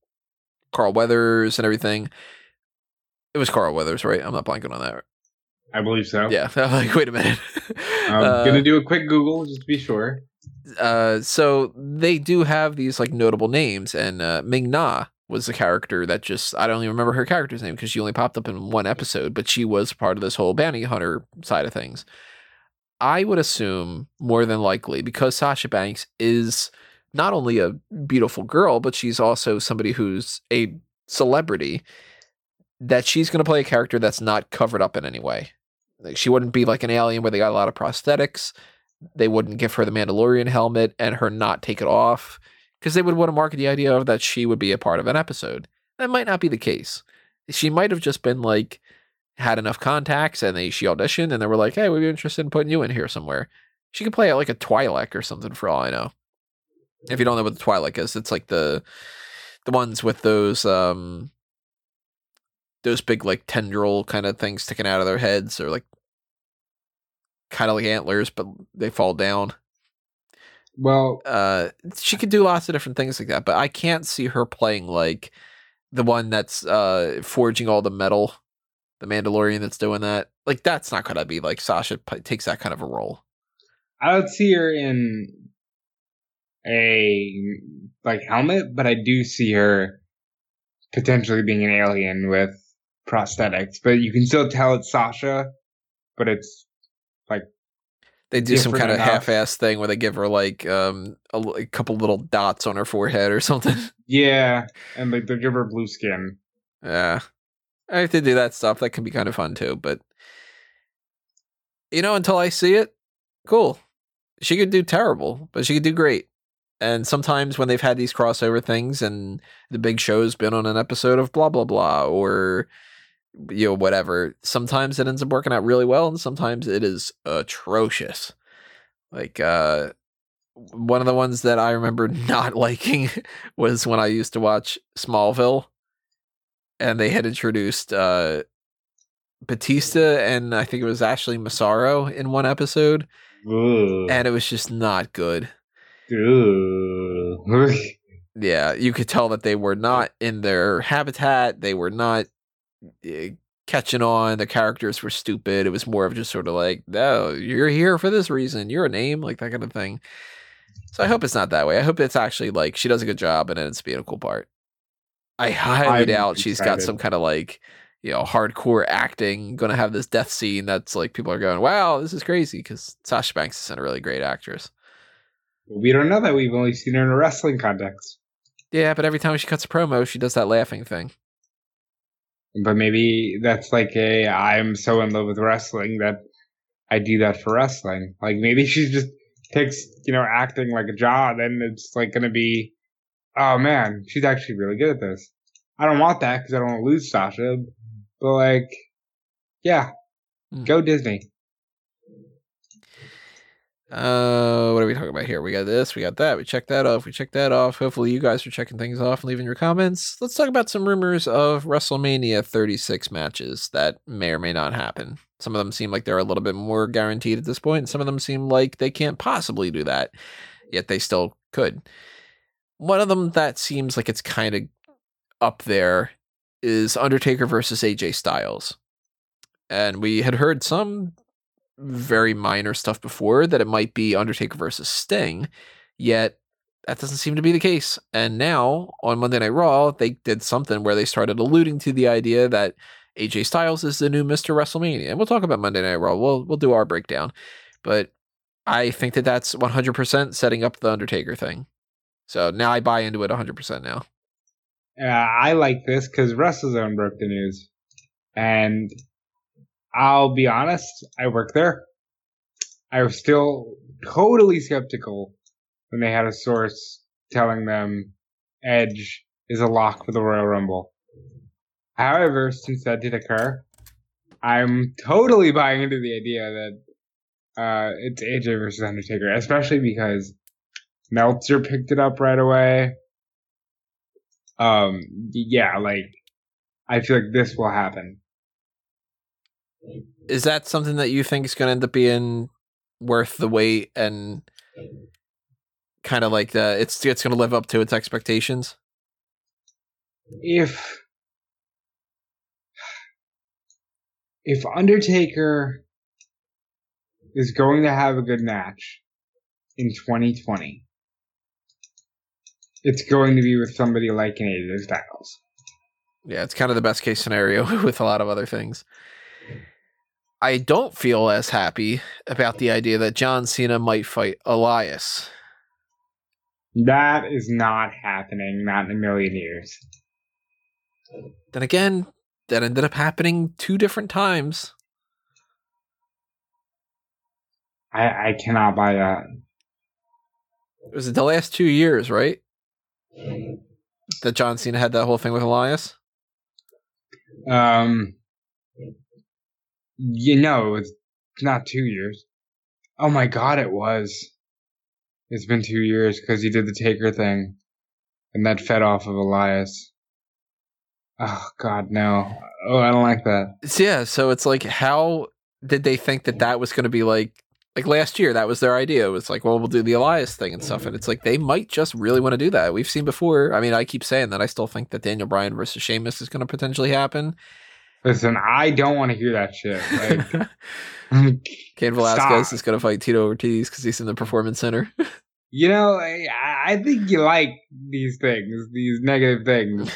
Carl Weathers and everything, it was Carl Weathers, right? I'm not blanking on that. I believe so. Yeah. I'm like, wait a minute. I'm Uh, gonna do a quick Google just to be sure. uh, so they do have these like notable names, and uh, Ming Na was the character that just I don't even remember her character's name because she only popped up in one episode, but she was part of this whole bounty hunter side of things. I would assume more than likely because Sasha Banks is not only a beautiful girl, but she's also somebody who's a celebrity. That she's going to play a character that's not covered up in any way. Like she wouldn't be like an alien where they got a lot of prosthetics they wouldn't give her the Mandalorian helmet and her not take it off because they would want to market the idea of that she would be a part of an episode. That might not be the case. She might have just been like had enough contacts and they she auditioned and they were like, "Hey, we'd be interested in putting you in here somewhere." She could play it like a Twi'lek or something for all I know. If you don't know what the Twi'lek is, it's like the the ones with those um those big like tendril kind of things sticking out of their heads or like kind of like antlers but they fall down Well, uh she could do lots of different things like that but i can't see her playing like the one that's uh forging all the metal the mandalorian that's doing that like that's not gonna be like sasha p- takes that kind of a role I don't see her in a like helmet, but I do see her potentially being an alien with prosthetics. But you can still tell it's Sasha, but it's like they do some kind of enough. half-ass thing where they give her like um a, a couple little dots on her forehead or something yeah, and like they give her blue skin. Yeah. I have to do that stuff. That can be kind of fun too. But, you know, until I see it, cool. She could do terrible, but she could do great. And sometimes when they've had these crossover things and the big show's been on an episode of blah, blah, blah, or, you know, whatever, sometimes it ends up working out really well and sometimes it is atrocious. Like, uh, one of the ones that I remember not liking was when I used to watch Smallville and they had introduced uh Batista and I think it was Ashley Massaro in one episode, Ugh. and it was just not good. Yeah, you could tell that they were not in their habitat. They were not uh, catching on. The characters were stupid. It was more of just sort of like, no, you're here for this reason. You're a name, like that kind of thing. So I hope it's not that way. I hope it's actually like she does a good job and it's being a cool part. I highly I'm doubt she's got some kind of like, you know, hardcore acting, gonna have this death scene that's like people are going, wow, this is crazy because Sasha Banks isn't a really great actress. we don't know that. We've only seen her in a wrestling context. Yeah, but every time she cuts a promo, she does that laughing thing. But maybe that's like a I'm so in love with wrestling that I do that for wrestling. Like maybe she just takes you know acting like a job, and it's like gonna be, oh man, she's actually really good at this. I don't want that because I don't want to lose Sasha. But like, yeah, Hmm. go Disney. Uh, what are we talking about here? We got this, we got that, we checked that off, we checked that off. Hopefully, you guys are checking things off and leaving your comments. Let's talk about some rumors of WrestleMania 36 matches that may or may not happen. Some of them seem like they're a little bit more guaranteed at this point, and some of them seem like they can't possibly do that, yet they still could. One of them that seems like it's kind of up there is Undertaker versus AJ Styles. And we had heard some very minor stuff before that it might be Undertaker versus Sting, yet that doesn't seem to be the case. And now on Monday Night Raw, they did something where they started alluding to the idea that AJ Styles is the new Mr. WrestleMania. And we'll talk about Monday Night Raw. We'll we'll do our breakdown. But I think that that's 100% setting up the Undertaker thing. So now I buy into it 100% now. I like this because WrestleZone broke the news, and I'll be honest, I work there. I was still totally skeptical when they had a source telling them Edge is a lock for the Royal Rumble. However, since that did occur, I'm totally buying into the idea that uh, it's AJ versus Undertaker, especially because Meltzer picked it up right away. Um, yeah, like I feel like this will happen. Is that something that you think is going to end up being worth the wait and kind of like the it's it's going to live up to its expectations? If if Undertaker is going to have a good match in 2020, it's going to be with somebody like AJ Styles. Yeah, it's kind of the best case scenario with a lot of other things. I don't feel as happy about the idea that John Cena might fight Elias. That is not happening, not in a million years. Then again, that ended up happening two different times. I, I cannot buy that. It was the last two years, right? That John Cena had that whole thing with Elias. Um, you know, it's not two years. Oh my god, it was. It's been two years because he did the Taker thing, and that fed off of Elias. Oh god, no. Oh, I don't like that. So, yeah, so it's like, how did they think that that was going to be like? Like last year, that was their idea. It was like, well, we'll do the Elias thing and stuff, and it's like they might just really want to do that. We've seen before. I mean, I keep saying that. I still think that Daniel Bryan versus Sheamus is going to potentially happen. Listen, I don't want to hear that shit. Like, Cain Velasquez Stop. is going to fight Tito Ortiz because he's in the mm. Performance Center. you know, I, I think you like these things, these negative things.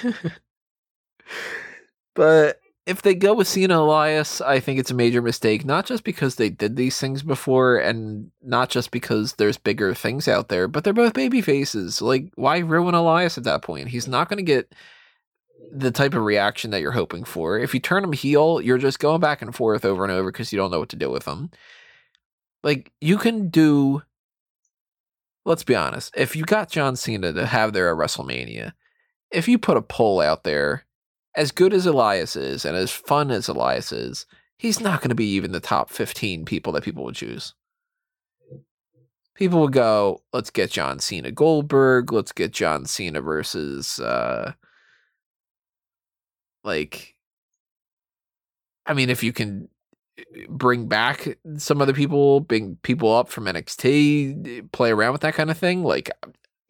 but if they go with Cena Elias, I think it's a major mistake. Not just because they did these things before, and not just because there's bigger things out there, but they're both baby faces. Like, why ruin Elias at that point? He's not going to get the type of reaction that you're hoping for. If you turn him heel, you're just going back and forth over and over because you don't know what to do with him. Like, you can do. Let's be honest. If you got John Cena to have at WrestleMania, if you put a poll out there as good as Elias is and as fun as Elias is, he's not going to be even the top 15 people that people would choose. People would go, let's get John Cena Goldberg, let's get John Cena versus uh like I mean if you can eh, bring back some other people, bring people up from NXT, play around with that kind of thing, like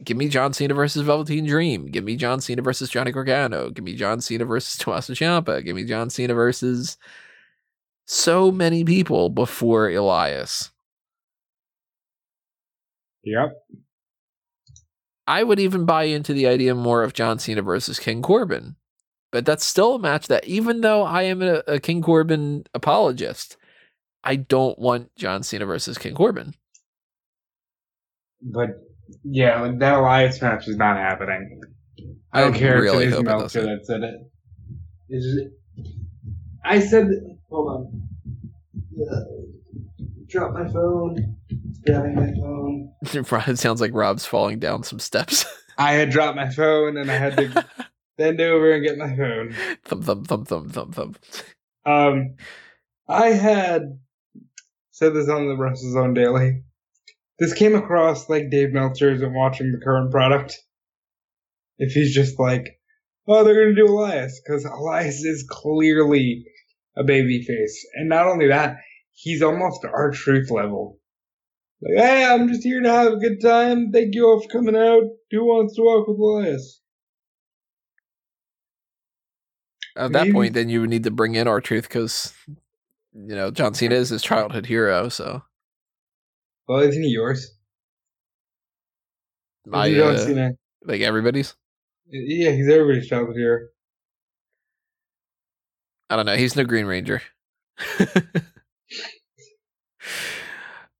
Give me John Cena versus Velveteen Dream. Give me John Cena versus Johnny Gargano. Give me John Cena versus Tommaso Ciampa. Give me John Cena versus so many people before Elias. Yep. I would even buy into the idea more of John Cena versus King Corbin. But that's still a match that, even though I am a, a King Corbin apologist, I don't want John Cena versus King Corbin. But yeah, like that Elias match is not happening. I don't care really if it is Meltzer that said it. Is it? I said. Hold on. Drop my phone. Grabbing my phone. it sounds like Rob's falling down some steps. I had dropped my phone and I had to bend over and get my phone. thump, thump, thump, thump, thump, thump. Um, I had said this on the WrestleZone Daily. This came across like Dave Meltzer isn't watching the current product. If he's just like, oh, they're gonna do Elias because Elias is clearly a baby face, and not only that, he's almost R-Truth level. Like, hey, I'm just here to have a good time. Thank you all for coming out. Who wants to walk with Elias? At that Maybe- point, then you would need to bring in R-Truth because, you know, John Cena is his childhood hero. So Well, isn't he yours? my Isn't John uh, Cena? like everybody's. Yeah, he's everybody's childhood hero. I don't know. He's no Green Ranger.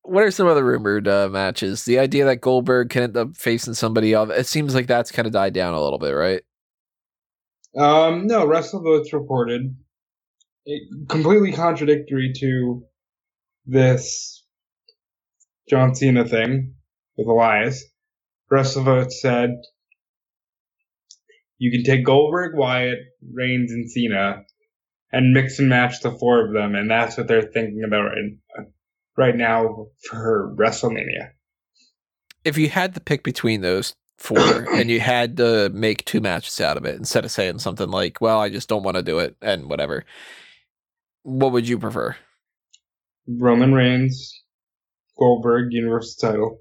what are some other rumored uh, matches? The idea that Goldberg can end up facing somebody else. It seems like that's kind of died down a little bit, right? Um, no, WrestleVotes reported it, completely contradictory to this John Cena thing with Elias. WrestleVotes said you can take Goldberg, Wyatt, Reigns, and Cena and mix and match the four of them, and that's what they're thinking about right, right now for WrestleMania. If you had to pick between those four and you had to make two matches out of it instead of saying something like, well, I just don't want to do it and whatever, What would you prefer? Roman Reigns, Goldberg, Universal title.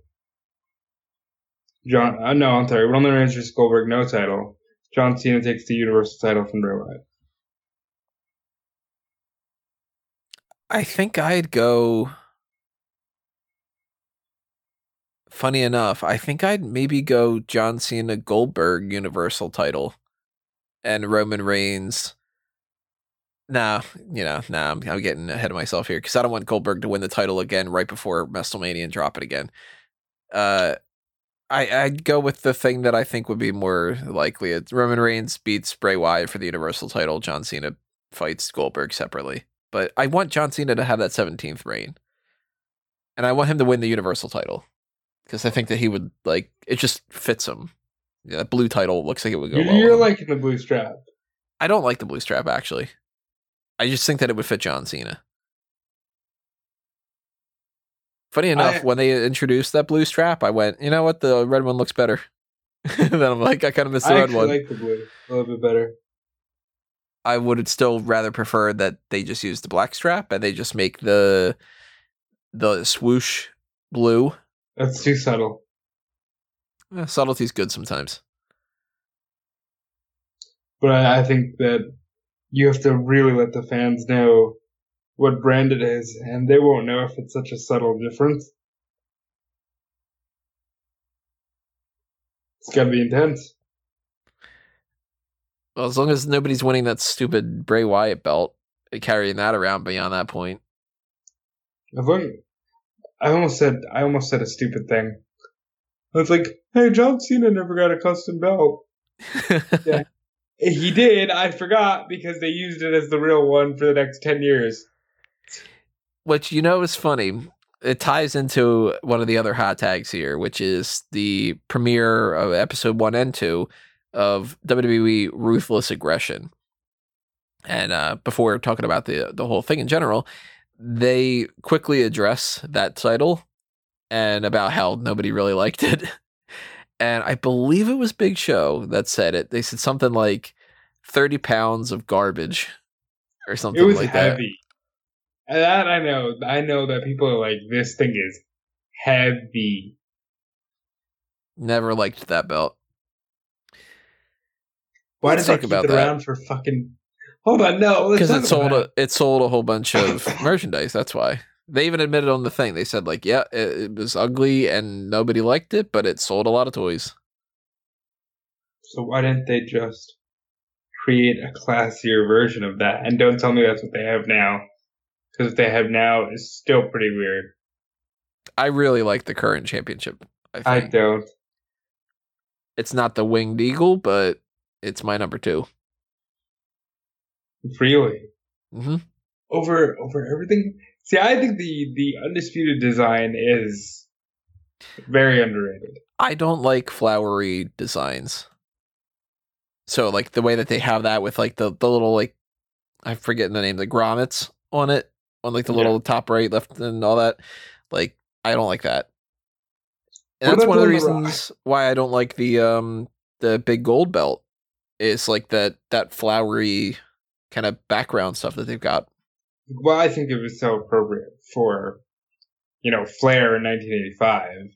John, uh, no, I'm sorry. Roman Reigns versus Goldberg, no title. John Cena takes the Universal title from Bray Wyatt. I think I'd go. Funny enough, I think I'd maybe go John Cena Goldberg Universal title and Roman Reigns. Nah, you know, nah, I'm, I'm getting ahead of myself here because I don't want Goldberg to win the title again right before WrestleMania and drop it again. Uh, I, I'd go with the thing that I think would be more likely. It's Roman Reigns beats Bray Wyatt for the Universal title. John Cena fights Goldberg separately. But I want John Cena to have that 17th reign. And I want him to win the Universal title. Because I think that he would, like, it just fits him. Yeah, that blue title looks like it would go You're, well. you're liking the blue strap. I don't like the blue strap, actually. I just think that it would fit John Cena. Funny enough, I- when they introduced that blue strap, I went, you know what, the red one looks better. then I'm like, I kind of miss the I red one. I like the blue a little bit better. I would still rather prefer that they just use the black strap and they just make the the swoosh blue. That's too subtle. Eh, subtlety's good sometimes. But I, I think that you have to really let the fans know what brand it is, and they won't know if it's such a subtle difference. It's gotta be intense. Well, as long as nobody's winning that stupid Bray Wyatt belt, carrying that around beyond that point. I've I almost said I almost said a stupid thing. I was like, "Hey, John Cena never got a custom belt." He did. I forgot because they used it as the real one for the next ten years. Which you know is funny. It ties into one of the other hot tags here, which is the premiere of episode one and two of WWE Ruthless Aggression. And uh, before talking about the the whole thing in general, they quickly address that title and about how nobody really liked it. And I believe it was Big Show that said it. They said something like 30 pounds of garbage or something It was like that. heavy. And that I know. I know that people are like, "This thing is heavy." Never liked that belt. Why Let's did they keep about it that. around for fucking? Hold on, no. because it sold a, it sold a whole bunch of merchandise. That's why they even admitted on the thing. They said like, yeah, it, it was ugly and nobody liked it, but it sold a lot of toys. So why didn't they just create a classier version of that? And don't tell me that's what they have now, because what they have now is still pretty weird. I really like the current championship. I I don't. it's not the winged eagle, but it's my number two. Really, Mm-hmm. over over everything. See, I think the the undisputed design is very underrated. I don't like flowery designs. So like the way that they have that with like the the little like I forget the name, the grommets on it, on like the Yeah. little top right, left, and all that. Like I don't like that. And What that's one of the doing the rock? reasons why I don't like the um the big gold belt. Is like that that flowery kind of background stuff that they've got. Well, I think it was so appropriate for, you know, Flair in 1985.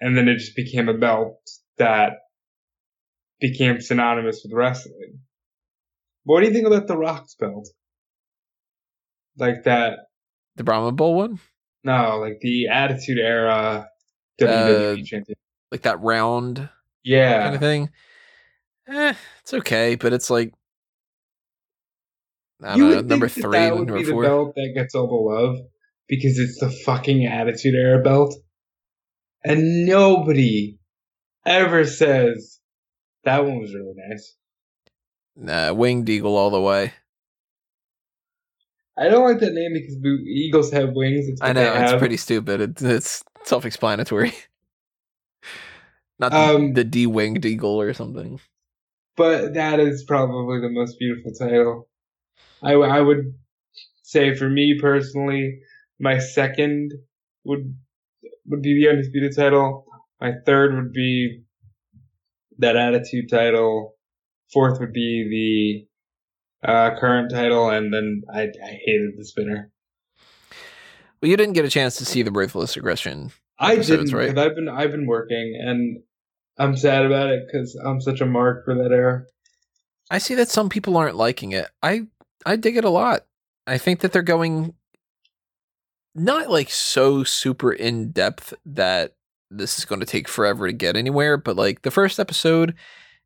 And then it just became a belt that became synonymous with wrestling. What do you think about the Rock's belt? Like that, The Brahma Bull one, no, like the Attitude Era WWE Uh, champion. like that round Yeah. kind of thing. Eh, it's okay, but it's like you don't know, would number think that three, that would number be the belt that gets all the love because it's the fucking Attitude Era belt, and nobody ever says that one was really nice. Nah, winged eagle all the way. I don't like that name because Eagles have wings. It's I know it's pretty stupid. It, it's self-explanatory. Not the, Um, the D-winged eagle or something. but that is probably the most beautiful title. I, I would say for me personally, my second would would be the undisputed title. My third would be that attitude title. Fourth would be the uh, current title, and then I, I hated the spinner. Well, you didn't get a chance to see the ruthless aggression. I didn't, right? I've been I've been working, and I'm sad about it because I'm such a mark for that era. I see that some people aren't liking it. I I dig it a lot. I think that they're going not like so super in depth that this is going to take forever to get anywhere, but like the first episode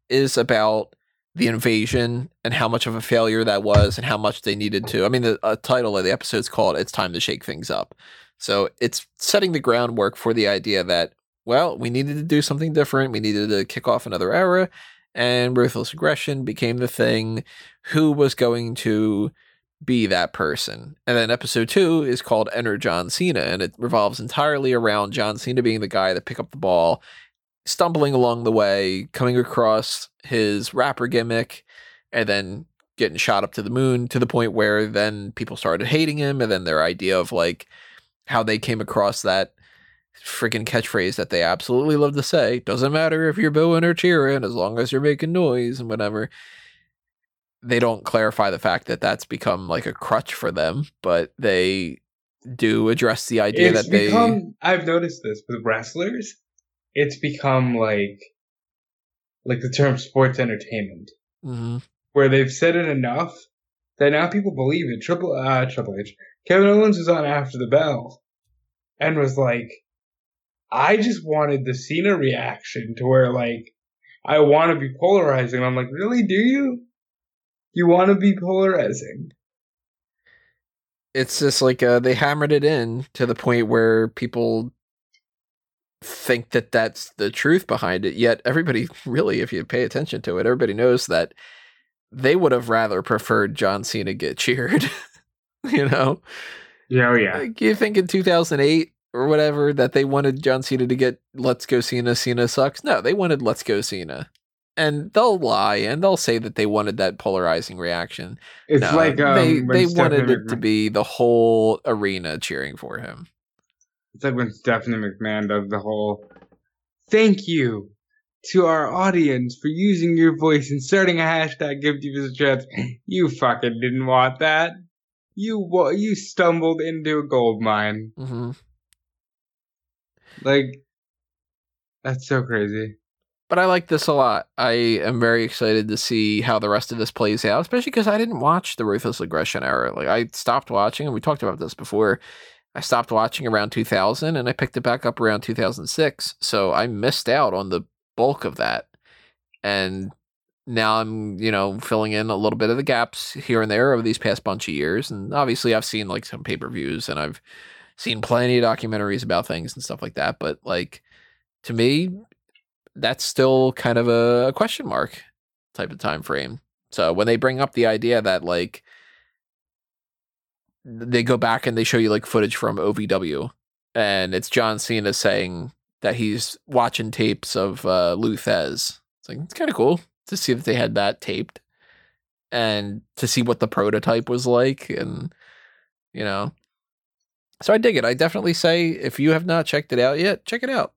is about the invasion and how much of a failure that was and how much they needed to. I mean, the uh, title of the episode is called "It's Time to Shake Things Up," so it's setting the groundwork for the idea that well, we needed to do something different. We needed to kick off another era, and ruthless aggression became the thing. Who was going to be that person? And then episode two is called Enter John Cena, and it revolves entirely around John Cena being the guy that pick up the ball, stumbling along the way, coming across his rapper gimmick, and then getting shot up to the moon to the point where then people started hating him, and then their idea of like how they came across that freaking catchphrase that they absolutely love to say doesn't matter if you're booing or cheering as long as you're making noise and whatever they don't clarify the fact that that's become like a crutch for them but they do address the idea it's that they become. I've noticed this with wrestlers. It's become like, like the term sports entertainment, mm-hmm. where they've said it enough that now people believe it. Triple uh, Triple H, Kevin Owens was on After the Bell, and was like, I just wanted the Cena reaction to where like, I want to be polarizing. I'm like, really? Do you? You want to be polarizing? it's just like uh, they hammered it in to the point where people think that that's the truth behind it yet everybody really if you pay attention to it everybody knows that they would have rather preferred john cena get cheered you know Yeah, oh yeah. like you think in 2008 or whatever that they wanted john cena to get let's go cena cena sucks no they wanted let's go cena and they'll lie and they'll say that they wanted that polarizing reaction It's no, like um, they they Stephanie wanted it to be the whole arena cheering for him. It's like when Stephanie McMahon does the whole thank you to our audience for using your voice and starting a hashtag give you a chance. You fucking didn't want that. You you stumbled into a gold mine. hmm Like that's so crazy. But I like this a lot. I am very excited to see how the rest of this plays out, especially because I didn't watch the ruthless aggression era. Like I stopped watching, and we talked about this before. I stopped watching around 2000, and I picked it back up around 2006. So I missed out on the bulk of that, and now I'm you know filling in a little bit of the gaps here and there over these past bunch of years. And obviously, I've seen like some pay per views, and I've seen plenty of documentaries about things and stuff like that. But like to me, that's still kind of a, question mark type of time frame. So when they bring up the idea that like they go back and they show you like footage from OVW and it's John Cena saying that he's watching tapes of uh Lou Thesz. It's like it's kind of cool to see that they had that taped and to see what the prototype was like and you know. So I dig it. I definitely say if you have not checked it out yet, check it out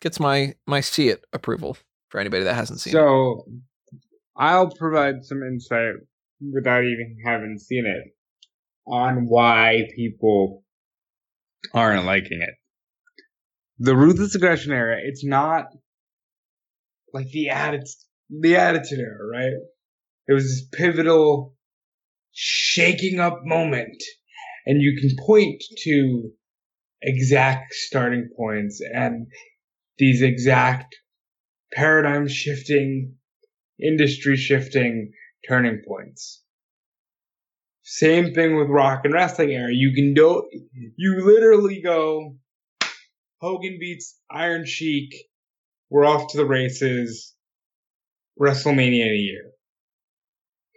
gets my my see it approval for anybody that hasn't seen it. So I'll provide some insight without even having seen it on why people aren't liking it. The ruthless aggression era, it's not like the attitude, the attitude era, right? It was this pivotal shaking up moment and you can point to exact starting points and these exact paradigm shifting, industry shifting turning points. Same thing with rock and wrestling era. You can do, you literally go, Hogan beats Iron Sheik, we're off to the races, WrestleMania in a year.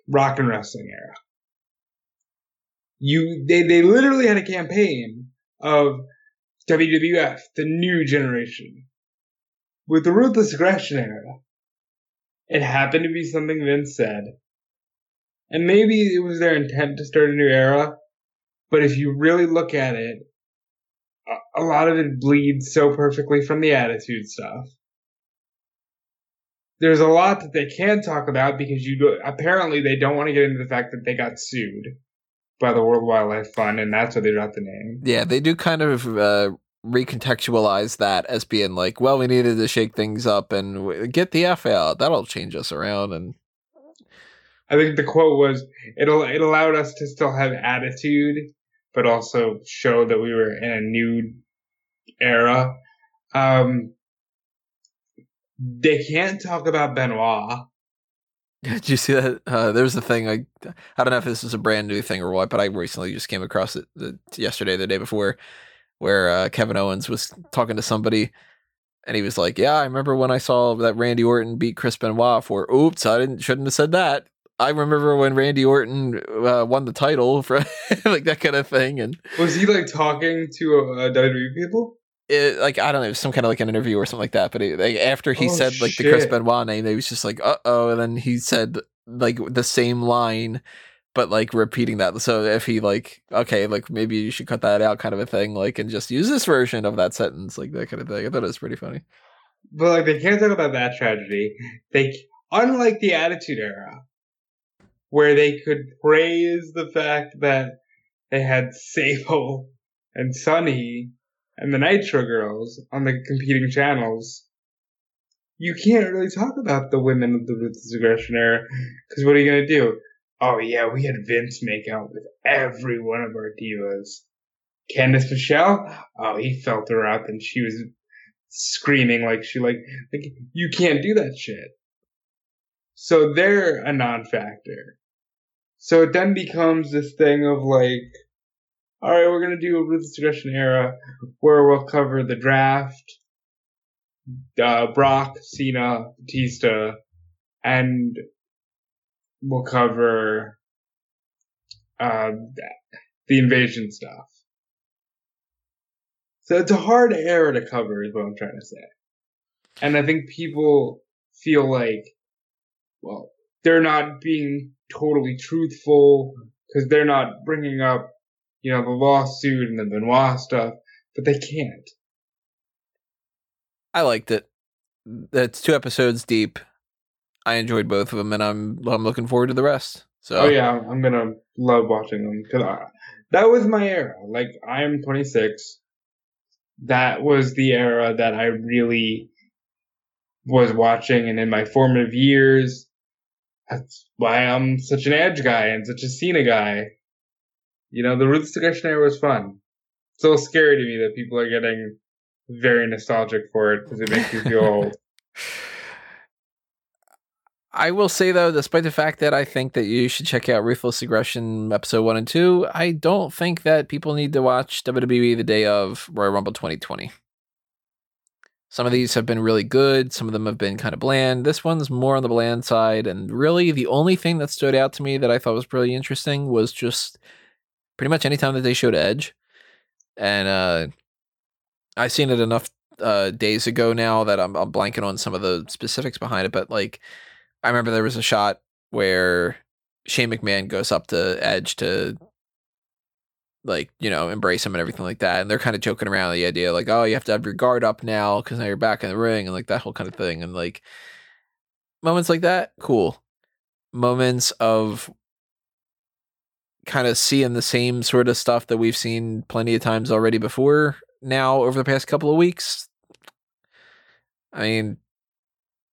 Rock and wrestling era. You, they, they literally had a campaign of WWF, the new generation. With the ruthless aggression era, it happened to be something Vince said. And maybe it was their intent to start a new era, but if you really look at it, a, lot of it bleeds so perfectly from the attitude stuff. there's a lot that they can talk about because you do, apparently they don't want to get into the fact that they got sued by the World Wildlife Fund, and that's why they dropped the name. Yeah, they do kind of uh, recontextualize that as being like, well, we needed to shake things up and w- get the F out. That'll change us around. And I think the quote was, "It'll it allowed us to still have attitude, but also show that we were in a new era." Um, they can't talk about Benoit. Did you see that? Uh, there's a thing. I I don't know if this is a brand new thing or what, but I recently just came across it the, yesterday, the day before, where uh, Kevin Owens was talking to somebody. And he was like, "Yeah, I remember when I saw that Randy Orton beat Chris Benoit for. Oops, I didn't shouldn't have said that. I remember when Randy Orton uh, won the title for like that kind of thing, and Was he like talking to uh, WWE people? It, like I don't know, some kind of like an interview or something like that. But it, like, after he Oh, said like the Chris. Benoit name, he was just like, "Uh oh," and then he said like the same line, but like repeating that. So if he like, okay, like maybe you should cut that out, kind of a thing, like and just use this version of that sentence, like that kind of thing. I thought it was pretty funny. But like they can't talk about that tragedy. They unlike the Attitude Era, where they could praise the fact that they had Sable and Sunny and the Nitro Girls on the competing channels. You can't really talk about the women of the Ruthless Aggression era because what are you gonna do? Oh yeah, we had Vince make out with every one of our divas. Candice Michelle, oh he felt her up and she was screaming like she like like you can't do that shit. So they're a non-factor. So it then becomes this thing of like, all right, we're gonna do a ruthless aggression era where we'll cover the draft, uh, Brock, Cena, Batista, and we'll cover uh, the invasion stuff. So it's a hard era to cover, is what I'm trying to say. And I think people feel like, well, they're not being totally truthful because they're not bringing up, you know, the lawsuit and the Benoit stuff, but they can't. I liked it. That's two episodes deep. I enjoyed both of them, and I'm I'm looking forward to the rest. So Oh yeah, I'm gonna love watching them because that was my era. Like I am 26. That was the era that I really was watching, and in my formative years, that's why I'm such an Edge guy and such a Cena guy. You know, the Ruthless Aggression era was fun. It's a little scary to me that people are getting very nostalgic for it because it makes you feel old. I will say though, despite the fact that I think that you should check out Ruthless Aggression episode one and two, I don't think that people need to watch WWE the day of Royal Rumble 2020. Some of these have been really good, some of them have been kind of bland. This one's more on the bland side, and really the only thing that stood out to me that I thought was really interesting was just pretty much anytime that they showed Edge. And uh I've seen it enough uh days ago now that I'm, I'm blanking on some of the specifics behind it, but like I remember there was a shot where Shane McMahon goes up to Edge to like, you know, embrace him and everything like that. And they're kind of joking around the idea like, oh, you have to have your guard up now because now you're back in the ring and like that whole kind of thing. And like moments like that, cool. Moments of kind of seeing the same sort of stuff that we've seen plenty of times already before now over the past couple of weeks. I mean,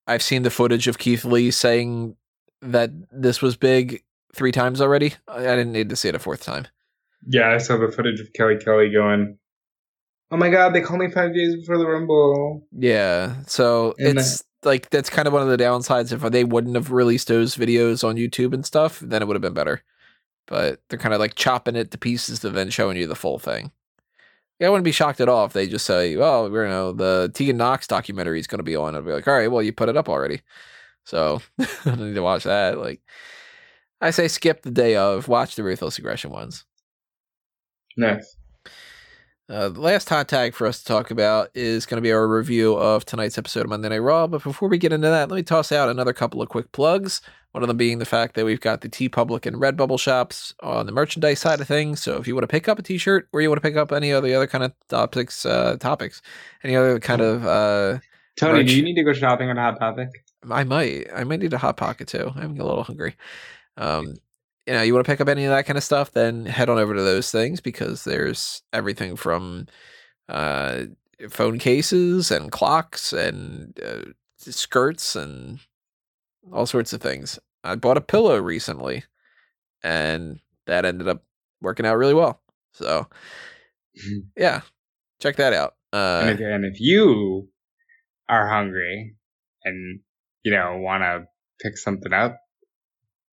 I've seen the footage of Keith Lee saying that this was big three times already. I didn't need to see it a fourth time. Yeah, I saw the footage of Kelly Kelly going, "Oh my God, they called me five days before the Rumble." Yeah. So And it's like that's kind of one of the downsides. If they wouldn't have released those videos on YouTube and stuff, then it would have been better. But they're kind of like chopping it to pieces to then showing you the full thing. Yeah, I wouldn't be shocked at all if they just say, "Well, you know, the Tegan Nox documentary is going to be on." I'd be like, "All right, well, you put it up already, so I don't need to watch that." Like, I say, skip the day of, watch the Ruthless Aggression ones. Nice. Uh, the last hot tag for us to talk about is going to be our review of tonight's episode of Monday Night Raw. But before we get into that, let me toss out another couple of quick plugs. One of them being the fact that we've got the TeePublic and Redbubble shops on the merchandise side of things. So if you want to pick up a T-shirt or you want to pick up any of the other kind of topics, uh, topics, any other kind of uh, Tony, Merch. do you need to go shopping on a Hot Topic? I might. I might need a hot pocket too. I'm a little hungry. Um, you know, you want to pick up any of that kind of stuff, then head on over to those things because there's everything from uh, phone cases and clocks and uh, skirts and all sorts of things. I bought a pillow recently, and that ended up working out really well. So, yeah, check that out. and, Uh, if, and if you are hungry and you know want to pick something up,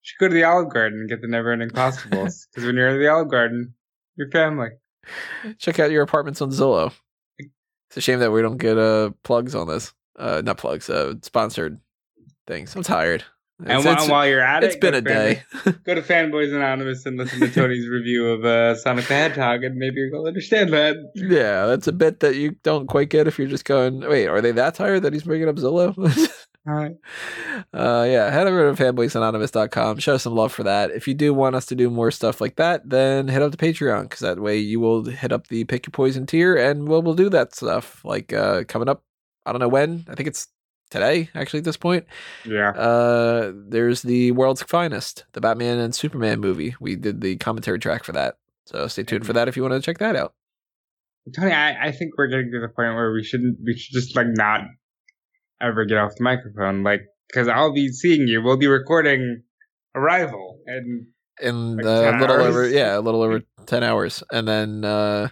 should go to the Olive Garden and get the never-ending Costables. Because when you're at the Olive Garden, your family. check out your apartments on Zillow. It's a shame that we don't get uh plugs on this. Uh, not plugs. Uh, sponsored things. I'm tired. And while, it's- while you're at it's it, it's been a day. Go to Fanboys Anonymous and listen to Tony's review of uh, Sonic the Hedgehog, and maybe you'll understand that. yeah, that's a bit that you don't quite get if you're just going. Wait, are they that tired that he's bringing up Zillow? All right. uh, yeah, head over to fanboysanonymous.com. Show some love for that. If you do want us to do more stuff like that, then head up to Patreon because that way you will hit up the pick your poison tier, and we'll we'll do that stuff like uh, coming up. I don't know when. I think it's today actually at this point. Yeah. Uh, there's the world's finest, the Batman and Superman movie. We did the commentary track for that, so stay tuned for that if you want to check that out. Tony, I, I think we're getting to the point where we shouldn't, we should just like not ever get off the microphone, like because I'll be seeing you. We'll be recording Arrival, and In Like uh, a little hours? over, yeah, a little over ten hours, and then uh,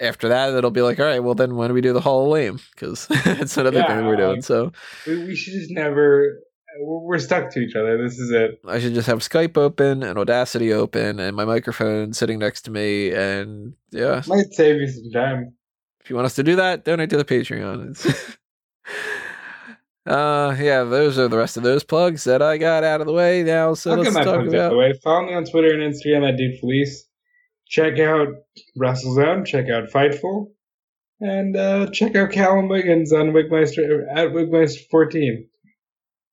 after that, it'll be like, all right, well, then when do we do the Hall of Lame? Because it's another thing that we're doing. like- So we, we should just never. We're, we're stuck to each other. This is it. I should just have Skype open and Audacity open and my microphone sitting next to me, and yeah, Might save you some time. if you want us to do that, donate to the Patreon. Uh, yeah, those are the rest of those plugs that I got out of the way now. So I'll let's get my talk plugs out about. the way. Follow me on Twitter and Instagram at Dude Felice. Check out WrestleZone. Check out Fightful. And uh, check out Callum Wiggins on Wigmeister at Wigmeister14.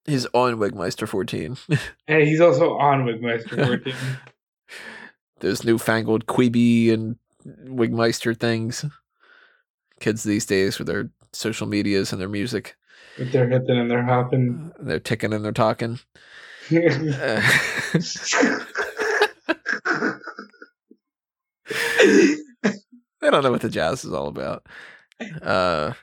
He's on Wigmeister 14. And he's also on Wigmeister14. Those newfangled Quibi and Wigmeister things. Kids these days with their social medias and their music. Their hipping and their hopping. They're ticking and they're talking. Uh, I don't know what the jazz is all about. Uh,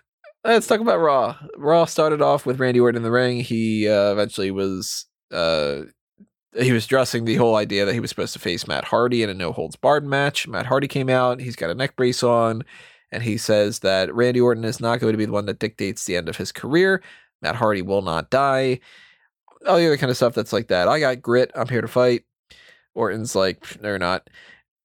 let's talk about Raw. Raw started off with Randy Orton in the ring. He uh, eventually was uh, he was dressing the whole idea that he was supposed to face Matt Hardy in a no holds barred match. Matt Hardy came out. He's got a neck brace on, and he says that Randy Orton is not going to be the one that dictates the end of his career. Matt Hardy will not die. All the other kind of stuff that's like that. I got grit. I'm here to fight. Orton's like, "Pff, no, you're not.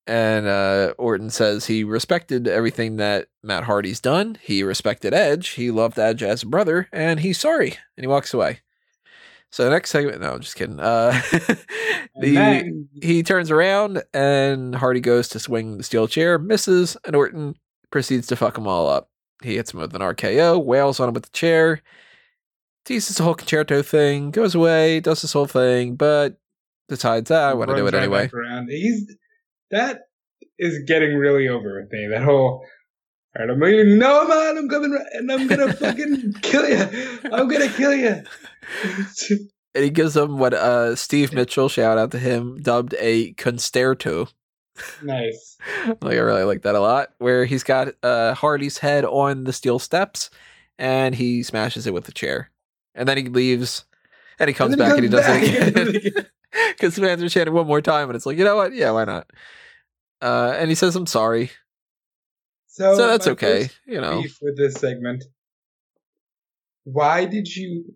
And uh, Orton says he respected everything that Matt Hardy's done. He respected Edge. He loved Edge as a brother, and he's sorry. And he walks away. So the next segment, no, I'm just kidding. Uh, the he turns around and Hardy goes to swing the steel chair, misses, and Orton proceeds to fuck them all up. He hits him with an RKO, wails on him with the chair, teases the whole Con-Chair-To thing, goes away, does this whole thing, but decides, ah, I want to do it right anyway. He's that is getting really over with me. That whole. All right, I'm leaving. No, man, I'm coming, right- and I'm gonna fucking kill you. I'm gonna kill you. And he gives him what uh, Steve Mitchell, shout out to him, dubbed a concerto. Nice. like I really like that a lot. Where he's got uh, Hardy's head on the steel steps, and he smashes it with the chair, and then he leaves, and he comes And back and he does comes it again because the fans are chanting one more time, and it's like you know what? Yeah, why not? Uh, and he says, "I'm sorry," So, so that's okay. You know, Beef with this segment. Why did you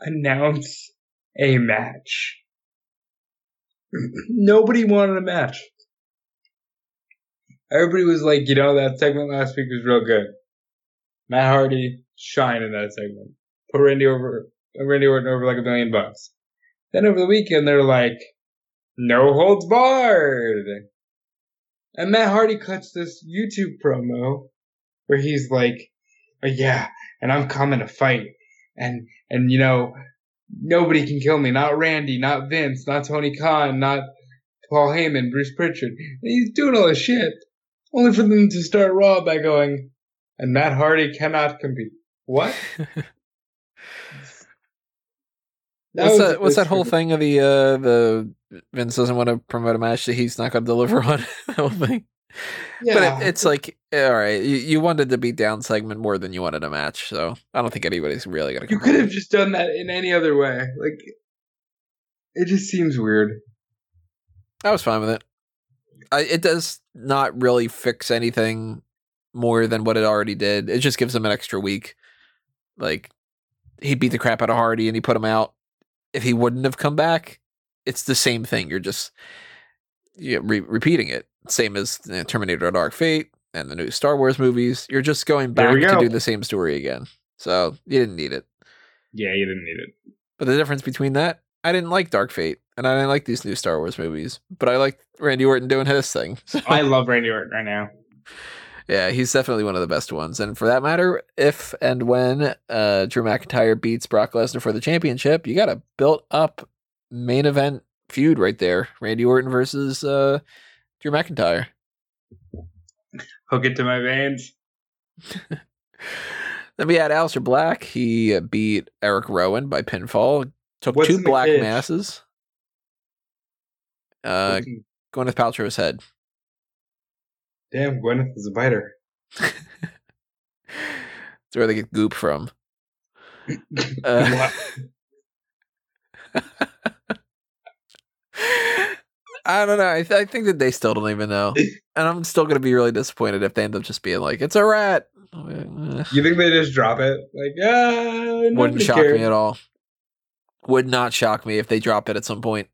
announce a match? Nobody wanted a match. Everybody was like, you know, that segment last week was real good. Matt Hardy shine in that segment. Put Randy over, Randy Orton over like a million bucks. Then over the weekend, they're like, no holds barred. And Matt Hardy cuts this YouTube promo where he's like, oh, yeah, and I'm coming to fight. And, and you know, nobody can kill me. Not Randy, not Vince, not Tony Khan, not Paul Heyman, Bruce Prichard. And he's doing all this shit. Only for them to start Raw by going, and Matt Hardy cannot compete. What? what's that? What's that whole thing of the uh the Vince doesn't want to promote a match that he's not going to deliver on? that whole thing. Yeah, But it, it's like, all right, you, you wanted the beat down segment more than you wanted a match, so I don't think anybody's really going to. you could have just done that in any other way. Like, it just seems weird. I was fine with it. I, it does not really fix anything more than what it already did. It just gives him an extra week. Like he beat the crap out of Hardy and he put him out. If he wouldn't have come back, it's the same thing. You're just yeah, re- repeating it. Same as you know, Terminator: Dark Fate and the new Star Wars movies. You're just going back we to do the same story again. So you didn't need it. Yeah, you didn't need it. But the difference between that, I didn't like Dark Fate and I didn't like these new Star Wars movies. But I like Randy Orton doing his thing. So. I love Randy Orton right now. Yeah, he's definitely one of the best ones. And for that matter, if and when uh, Drew McIntyre beats Brock Lesnar for the championship, you got a built up main event feud right there. Randy Orton versus uh, Drew McIntyre. Hook it to my veins. Then we had Aleister Black. He beat Erick Rowan by pinfall. Took What's two black masses. Uh, Gwyneth Paltrow's head. Damn, Gwyneth is a biter. That's where they get goop from. Uh, I don't know. I, th- I think that they still don't even know, and I'm still gonna be really disappointed if they end up just being like, "It's a rat." You think they just drop it? Like, ah, Wouldn't shock cared. me at all. Would not shock me if they drop it at some point.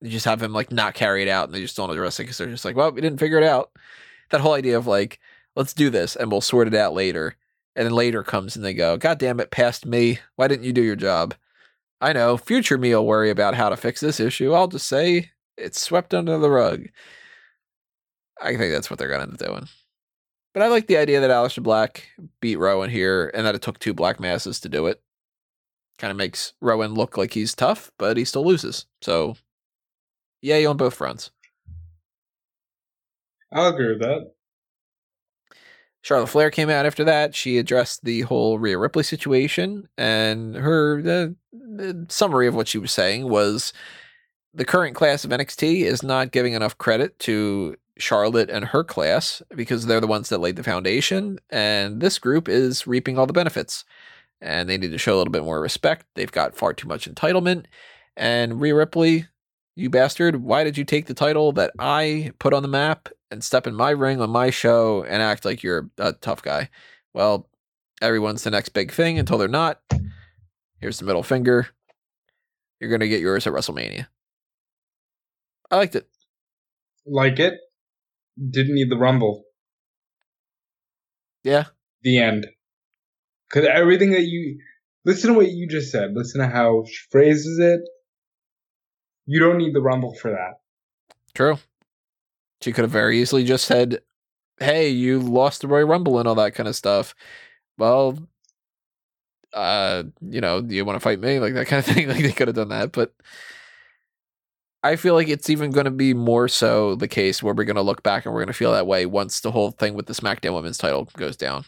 They just have him like not carry it out, and they just don't address it because they're just like, "Well, we didn't figure it out." That whole idea of like, "Let's do this and we'll sort it out later," and then later comes and they go, "God damn it, past me! Why didn't you do your job?" I know future me will worry about how to fix this issue. I'll just say it's swept under the rug. I think that's what they're gonna end up doing. But I like the idea that Aleister Black beat Rowan here, and that it took two black masses to do it. Kind of makes Rowan look like he's tough, but he still loses. So, yay on both fronts. I'll agree with that. Charlotte Flair came out after that. She addressed the whole Rhea Ripley situation, and her the, the summary of what she was saying was the current class of NXT is not giving enough credit to Charlotte and her class because they're the ones that laid the foundation, and this group is reaping all the benefits. And they need to show a little bit more respect. They've got far too much entitlement. And Rhea Ripley, you bastard, why did you take the title that I put on the map and step in my ring on my show and act like you're a tough guy? Well, everyone's the next big thing until they're not. Here's the middle finger. You're going to get yours at WrestleMania. I liked it. Like it. Didn't need the rumble. Yeah. The end. Because everything that you listen to what you just said. Listen to how she phrases it. You don't need the rumble for that. True. She could have very easily just said, "Hey, you lost the Royal Rumble and all that kind of stuff." Well, uh, you know, do you want to fight me? Like that kind of thing. Like they could have done that, but I feel like it's even going to be more so the case where we're going to look back and we're going to feel that way once the whole thing with the SmackDown Women's title goes down.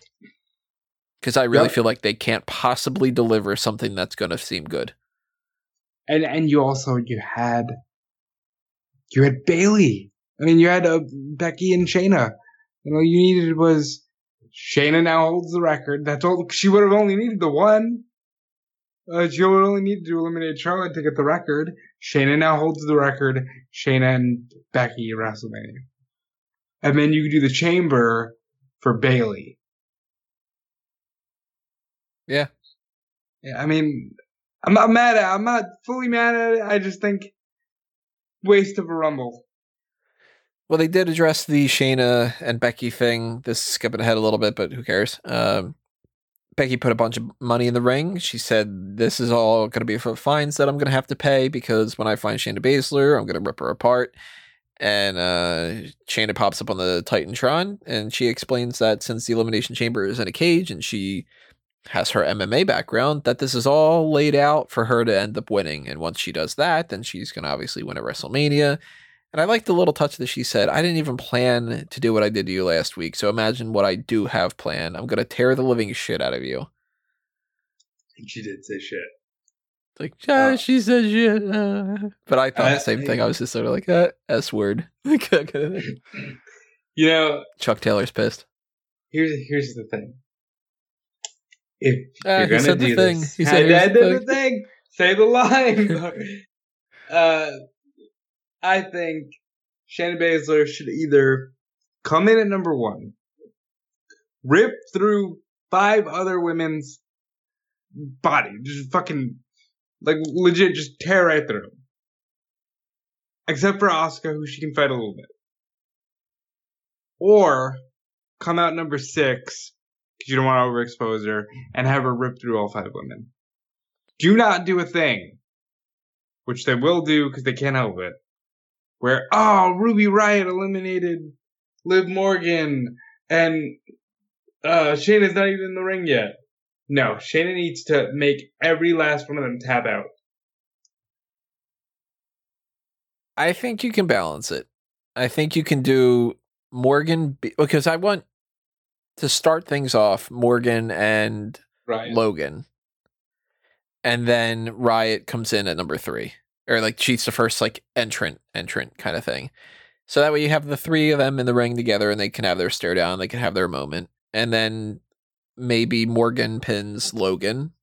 Because I really Yep. feel like they can't possibly deliver something that's going to seem good. And and you also you had you had Bayley. I mean, you had uh, Becky and Shayna. And all you needed was Shayna now holds the record. That's all. She would have only needed the one. Uh, she would only need to eliminate Charlotte to get the record. Shayna now holds the record. Shayna and Becky at WrestleMania. And then you could do the chamber for Bayley. Yeah. Yeah, I mean, I'm not mad at. It. I'm not fully mad at it. I just think waste of a rumble. Well, they did address the Shayna and Becky thing. This is skipping ahead a little bit, but who cares? Um, Becky put a bunch of money in the ring. She said, This is all going to be for fines that I'm going to have to pay because when I find Shayna Baszler, I'm going to rip her apart. And uh, Shayna pops up on the Titantron and she explains that since the Elimination Chamber is in a cage and she has her MMA background, that this is all laid out for her to end up winning. And once she does that, then she's going to obviously win at WrestleMania And I like the little touch that she said, I didn't even plan to do what I did to you last week. So imagine what I do have planned. I'm going to tear the living shit out of you. And she did say shit. Like, ah, Oh. she said shit. uh." But I thought I- the same thing. I was just sort of like, uh, S word. You know, Chuck Taylor's pissed. here's here's the thing. If Ah, you're gonna do thing. this, He I, said, I "Here's the did the thing." thing. Say the line. uh, I think Shayna Baszler should either come in at number one, rip through five other women's body, just fucking like legit, just tear right through. Except for Asuka, who she can fight a little bit, or come out number six because you don't want to overexpose her and have her rip through all five women. Do not do a thing, which they will do because they can't help it, where, oh, Ruby Riott eliminated Liv Morgan and uh, Shayna's not even in the ring yet. No, Shayna needs to make every last one of them tap out. I think you can balance it. I think you can do Morgan be- because I want to start things off Morgan and Right. Logan. And then Riott comes in at number three. Or like she's the first like entrant entrant kind of thing. So that way you have the three of them in the ring together and they can have their stare down, they can have their moment. And then maybe Morgan pins Logan.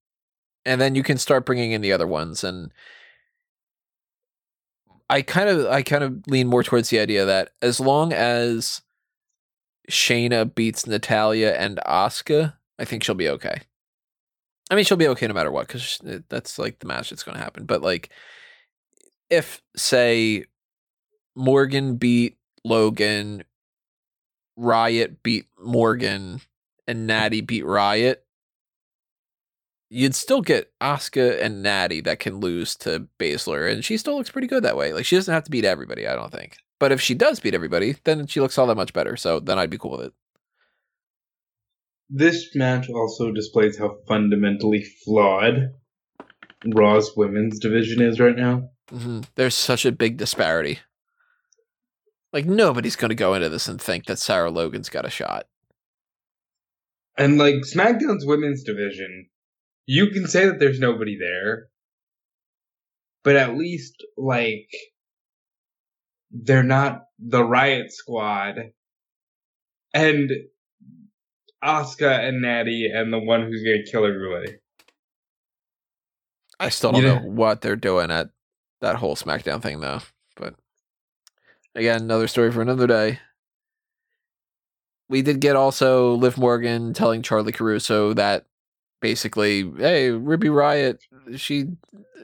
And then you can start bringing in the other ones and I kind of I kind of lean more towards the idea that as long as Shayna beats Natalya and Asuka, I think she'll be okay. I mean, she'll be okay no matter what because that's like the match that's going to happen. But like, if say Morgan beat Logan, Riott beat Morgan, and Natty beat Riott, you'd still get Asuka and Natty that can lose to Baszler, and she still looks pretty good that way. Like she doesn't have to beat everybody, I don't think. But if she does beat everybody, then she looks all that much better. So then I'd be cool with it. This match also displays how fundamentally flawed Raw's women's division is right now. hmm There's such a big disparity. Like nobody's going to go into this and think that Sarah Logan's got a shot. And like SmackDown's women's division, you can say that there's nobody there, but at least like they're not the Riott Squad and Asuka and Natty and the one who's gonna kill everybody. I still don't You know know- what they're doing at that whole SmackDown thing though. But again, another story for another day. We did get also Liv Morgan telling Charly Caruso that basically, hey, Ruby Riott, she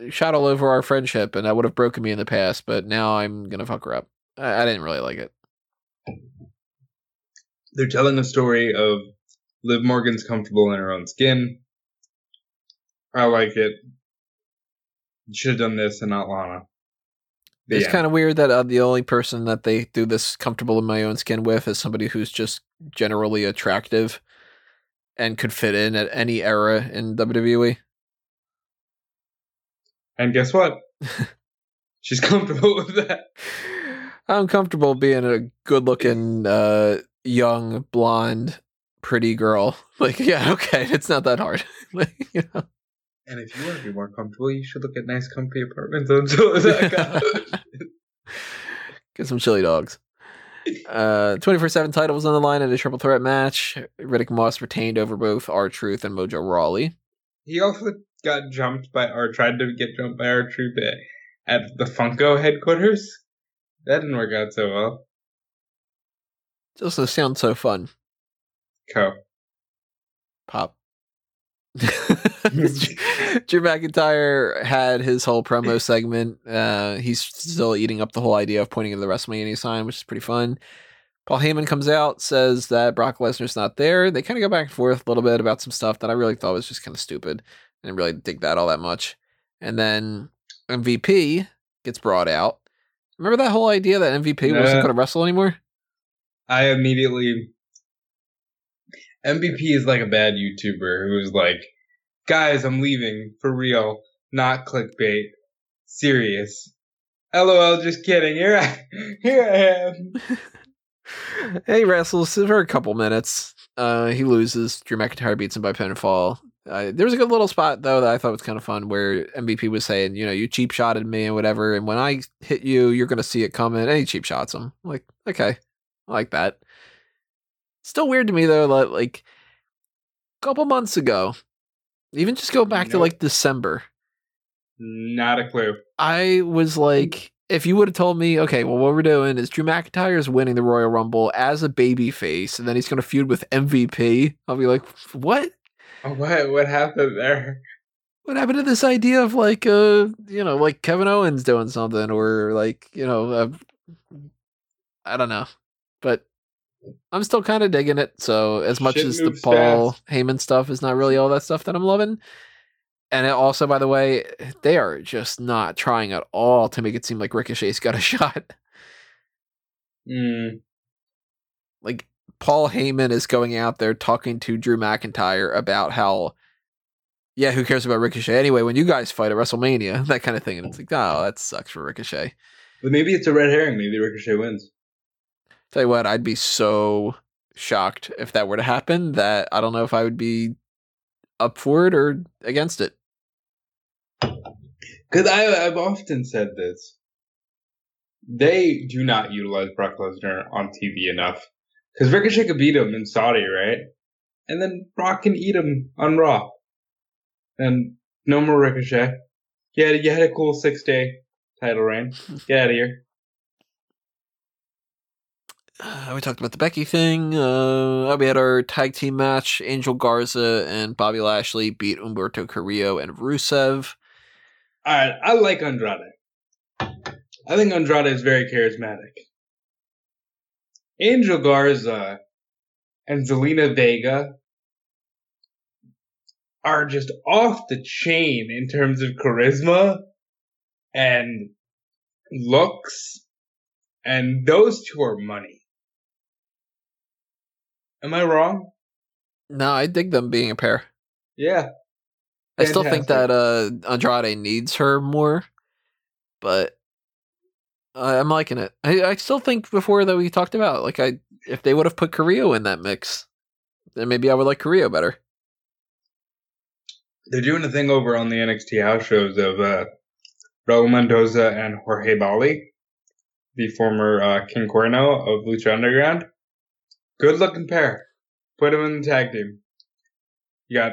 shot all over our friendship and that would have broken me in the past, but now I'm gonna fuck her up. I, I didn't really like it. They're telling a story of Liv Morgan's comfortable in her own skin. I like it. Should have done this and not Lana. The It's kind of weird that uh, the only person that they do this comfortable in my own skin with is somebody who's just generally attractive and could fit in at any era in. WWE. And guess what? She's comfortable with that. I'm comfortable being a good-looking, uh, young, blonde, pretty girl. Like, yeah, okay, it's not that hard. like, you know. And if you want to be more comfortable, you should look at nice, comfy apartments on Zillow.com. Get some chili dogs. Uh, 24-7 title was on the line in a triple threat match. Riddick Moss retained over both R-Truth and Mojo Rawley. he also got jumped by, or tried to get jumped by R-Truth at, at the Funko headquarters. That didn't work out so well. It also sounds so fun. Co. Pop. Drew McIntyre had his whole promo segment. Uh, he's still eating up the whole idea of pointing to the WrestleMania sign, which is pretty fun. Paul Heyman comes out, says that Brock Lesnar's not there. They kind of go back and forth a little bit about some stuff that I really thought was just kind of stupid. I didn't really dig that all that much. And then MVP gets brought out. Remember that whole idea that MVP wasn't going to wrestle anymore? I immediately. MVP is like a bad YouTuber who's like, guys, I'm leaving for real, not clickbait, serious. LOL, just kidding. Here I, here I am. he wrestles for a couple minutes. Uh, he loses. Drew McIntyre beats him by pinfall. Uh, there was a good little spot though that I thought was kind of fun where MVP was saying, you know, you cheap shotted me and whatever, and when I hit you, you're gonna see it coming. And he cheap shots him. I'm like, okay, I like that. Still weird to me though, that like a couple months ago, even just go back to like December, Not a clue. I was like, if you would have told me, okay, well, what we're doing is Drew McIntyre is winning the Royal Rumble as a baby face, and then he's going to feud with MVP, I'll be like, what? What what happened there? What happened to this idea of like, uh, you know, like Kevin Owens doing something, or like, you know, uh, I don't know, but I'm still kind of digging it. So as much Shit as the Paul fast. Heyman stuff is not really all that stuff that I'm loving, and it also, by the way, they are just not trying at all to make it seem like Ricochet's got a shot. Mm, like Paul Heyman is going out there talking to Drew McIntyre about how, yeah, who cares about Ricochet anyway? When you guys fight at WrestleMania, that kind of thing, and it's like, oh, that sucks for Ricochet. but maybe it's a red herring. Maybe Ricochet wins. Tell you what, I'd be so shocked if that were to happen that I don't know if I would be up for it or against it. Because I've often said this. They do not utilize Brock Lesnar on TV enough. Because Ricochet could beat him in Saudi, right? And then Brock can eat him on Raw. And no more Ricochet. You had, you had a cool six day title reign. Get out of here. Uh, we talked about the Becky thing. Uh, we had our tag team match. Angel Garza and Bobby Lashley beat Humberto Carrillo and Rusev. Alright, I like Andrade. I think Andrade is very charismatic. Angel Garza and Zelina Vega are just off the chain in terms of charisma and looks, and those two are money. Am I wrong? No, I dig them being a pair. Yeah. I still think that uh, Andrade needs her more, but I'm liking it. I, I still think before that we talked about like I if they would have put Carrillo in that mix, then maybe I would like Carrillo better. They're doing a thing over on the NXT house shows of uh, Raul Mendoza and Jorge Bali, the former uh, King Cuerno of Lucha Underground. Good looking pair. Put them in the tag team. You got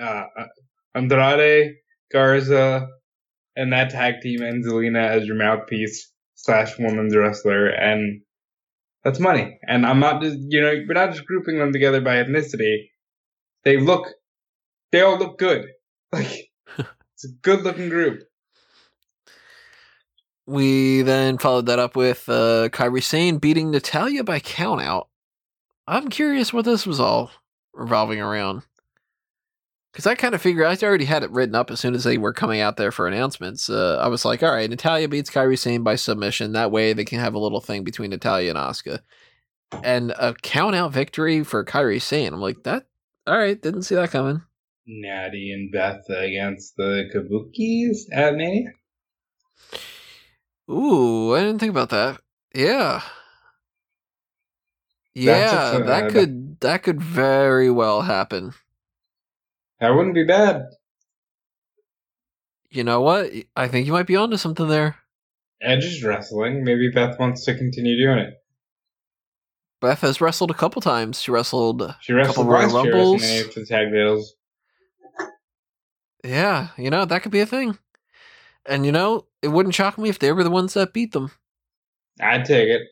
uh, uh, Andrade, Garza, and that tag team, and Zelina as your mouthpiece slash woman's wrestler, and that's money. And I'm not just, you know, we're not just grouping them together by ethnicity. They look they all look good. Like it's a good looking group. We then followed that up with uh, Kairi Sane beating Natalya by countout. I'm curious what this was all revolving around. Because I kind of figured I already had it written up as soon as they were coming out there for announcements. Uh, I was like, all right, Natalya beats Kairi Sane by submission. That way they can have a little thing between Natalya and Asuka. And a count out victory for Kairi Sane. I'm like, that, all right, didn't see that coming. Natty and Beth against the Kabukis at Mania. Ooh, I didn't think about that. Yeah. Yeah, a that could that could very well happen. That wouldn't be bad. You know what? I think you might be onto something there. Edge is wrestling. Maybe Beth wants to continue doing it. Beth has wrestled a couple times. She wrestled She wrestled Royal last year Rumbles. WrestleMania for the tag titles. Yeah, you know, that could be a thing. And you know, it wouldn't shock me if they were the ones that beat them. I'd take it.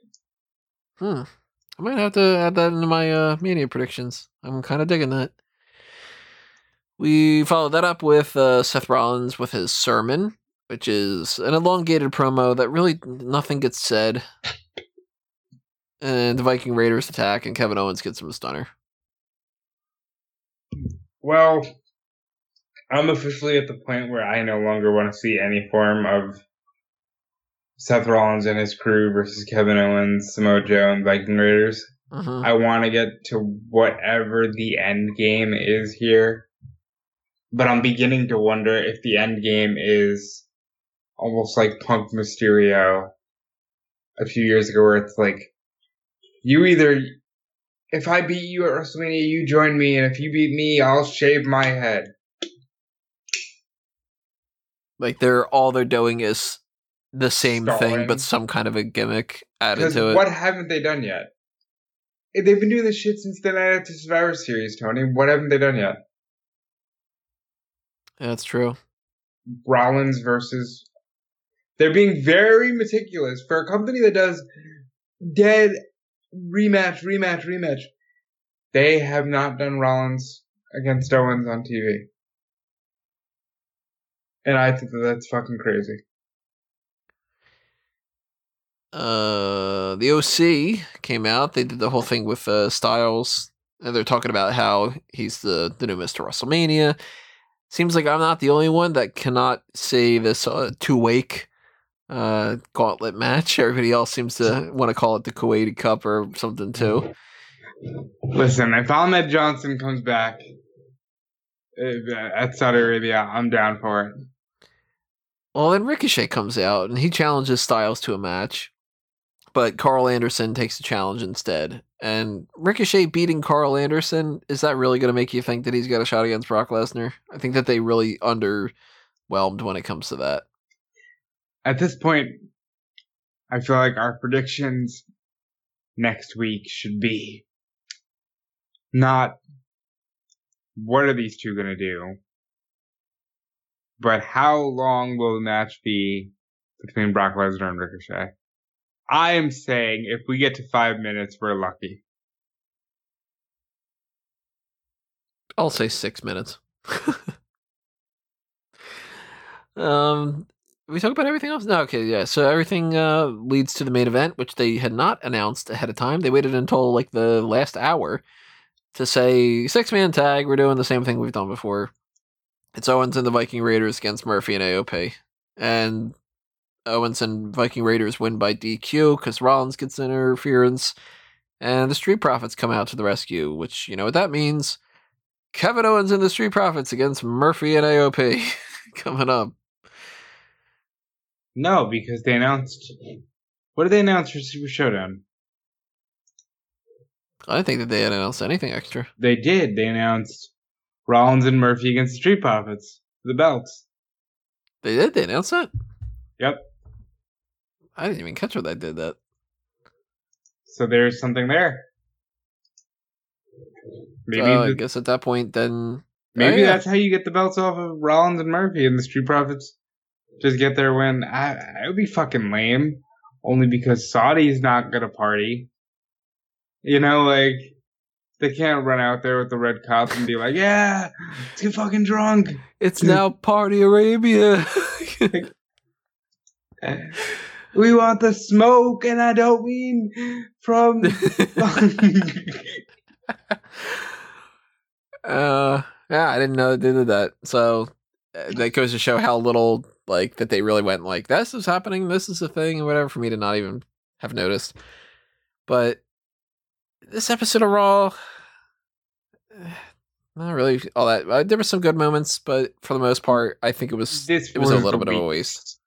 Hmm. I might have to add that into my uh, mania predictions. I'm kind of digging that. We followed that up with uh, Seth Rollins with his sermon, which is an elongated promo that really nothing gets said. And the Viking Raiders attack, and Kevin Owens gets him a stunner. Well, I'm officially at the point where I no longer want to see any form of Seth Rollins and his crew versus Kevin Owens, Samoa Joe, and Viking Raiders. Mhm. I want to get to whatever the end game is here. But I'm beginning to wonder if the end game is almost like Punk Mysterio a few years ago, where it's like you either if I beat you at WrestleMania, you join me, and if you beat me, I'll shave my head. Like they're all they're doing is the same thing, but some kind of a gimmick added to it. what haven't they done yet? They've been doing this shit since the Night After Survivor Series, Tony. What haven't they done yet? That's true. Rollins versus. They're being very meticulous for a company that does dead rematch, rematch, rematch. They have not done Rollins against Owens on TV. And I think that that's fucking crazy. Uh, the OC came out. They did the whole thing with uh, Styles, and they're talking about how he's the the new Mister WrestleMania. Seems like I'm not the only one that cannot say this uh, Tuwaiq uh, gauntlet match. Everybody else seems to want to call it the Kuwaiti Cup or something too. Listen, if Ahmed Johnson comes back uh, at Saudi Arabia, I'm down for it. Well, then Ricochet comes out and he challenges Styles to a match, but Karl Anderson takes the challenge instead. And Ricochet beating Karl Anderson is that really going to make you think that he's got a shot against Brock Lesnar? I think that they really underwhelmed when it comes to that. At this point, I feel like our predictions next week should be not what are these two going to do, but how long will the match be between Brock Lesnar and Ricochet? I am saying if we get to five minutes, we're lucky. I'll say six minutes. um, we talk about everything else. No, okay, yeah. So everything uh, leads to the main event, which they had not announced ahead of time. They waited until like the last hour to say six man tag. We're doing the same thing we've done before. It's Owens and the Viking Raiders against Murphy and AOP, and Owens and Viking Raiders win by DQ because Rollins gets interference, and the Street Profits come out to the rescue. Which you know what that means. Kevin Owens and the Street Profits against Murphy and AOP coming up. No, because they announced. What did they announce for Super Showdown? I didn't think that they had announced anything extra. They did. They announced Rollins and Murphy against the Street Profits. The belts. They did. They announced that. Yep. I didn't even catch what they did that. So there's something there. Maybe Uh, I guess at that point, then maybe Oh, yeah. that's how you get the belts off of Rollins and Murphy and the Street Profits. Just get their win. I, it would be fucking lame. Only because Saudi's not gonna party. You know, like they can't run out there with the red cup and be like, "Yeah, let's get fucking drunk." it's now Party Arabia. We want the smoke, and I don't mean from. uh, yeah, I didn't know they did that. So uh, that goes to show how little like that they really went like this is happening, this is a thing, and whatever for me to not even have noticed. But this episode of Raw, not really all that. Uh, there were some good moments, but for the most part, I think it was this it was a little bit of a waste.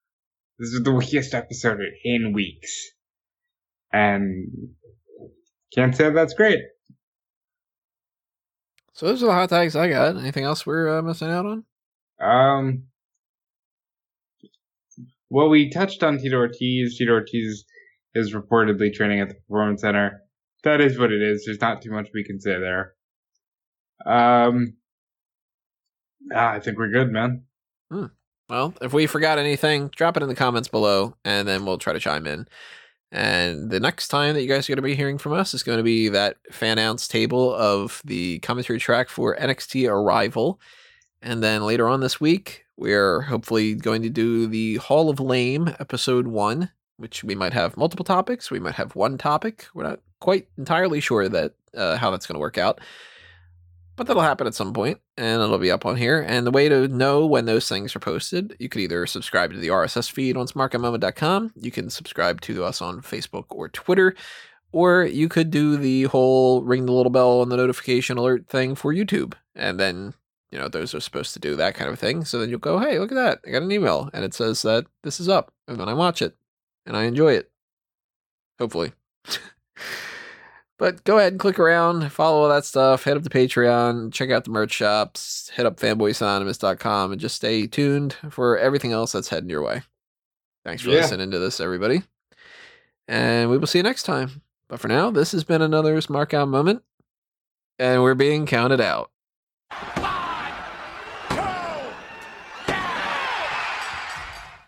This is the weakest episode in weeks, and can't say that's great. So those are the hot tags I got. Anything else we're uh, missing out on? Um, well, we touched on Tito Ortiz. Tito Ortiz is reportedly training at the Performance Center. That is what it is. There's not too much we can say there. Um, ah, I think we're good, man. Well, if we forgot anything, drop it in the comments below, and then we'll try to chime in. And the next time that you guys are going to be hearing from us is going to be that fan ounce table of the commentary track for NXT Arrival. And then later on this week, we're hopefully going to do the Hall of Lame episode one, which we might have multiple topics. We might have one topic. We're not quite entirely sure that uh, how that's going to work out. But that'll happen at some point, and it'll be up on here. And the way to know when those things are posted, you could either subscribe to the RSS feed on smarkoutmoment.com, you can subscribe to us on Facebook or Twitter, or you could do the whole ring the little bell on the notification alert thing for YouTube. And then you know, those are supposed to do that kind of thing. So then you'll go, hey, look at that. I got an email and it says that this is up. And then I watch it and I enjoy it. Hopefully. but go ahead and click around, follow all that stuff, head up to Patreon, check out the merch shops, hit up fanboysanonymous.com, and just stay tuned for everything else that's heading your way. Thanks for Yeah. listening to this, everybody. And we will see you next time. But for now, this has been another Smark Out moment, and we're being counted out.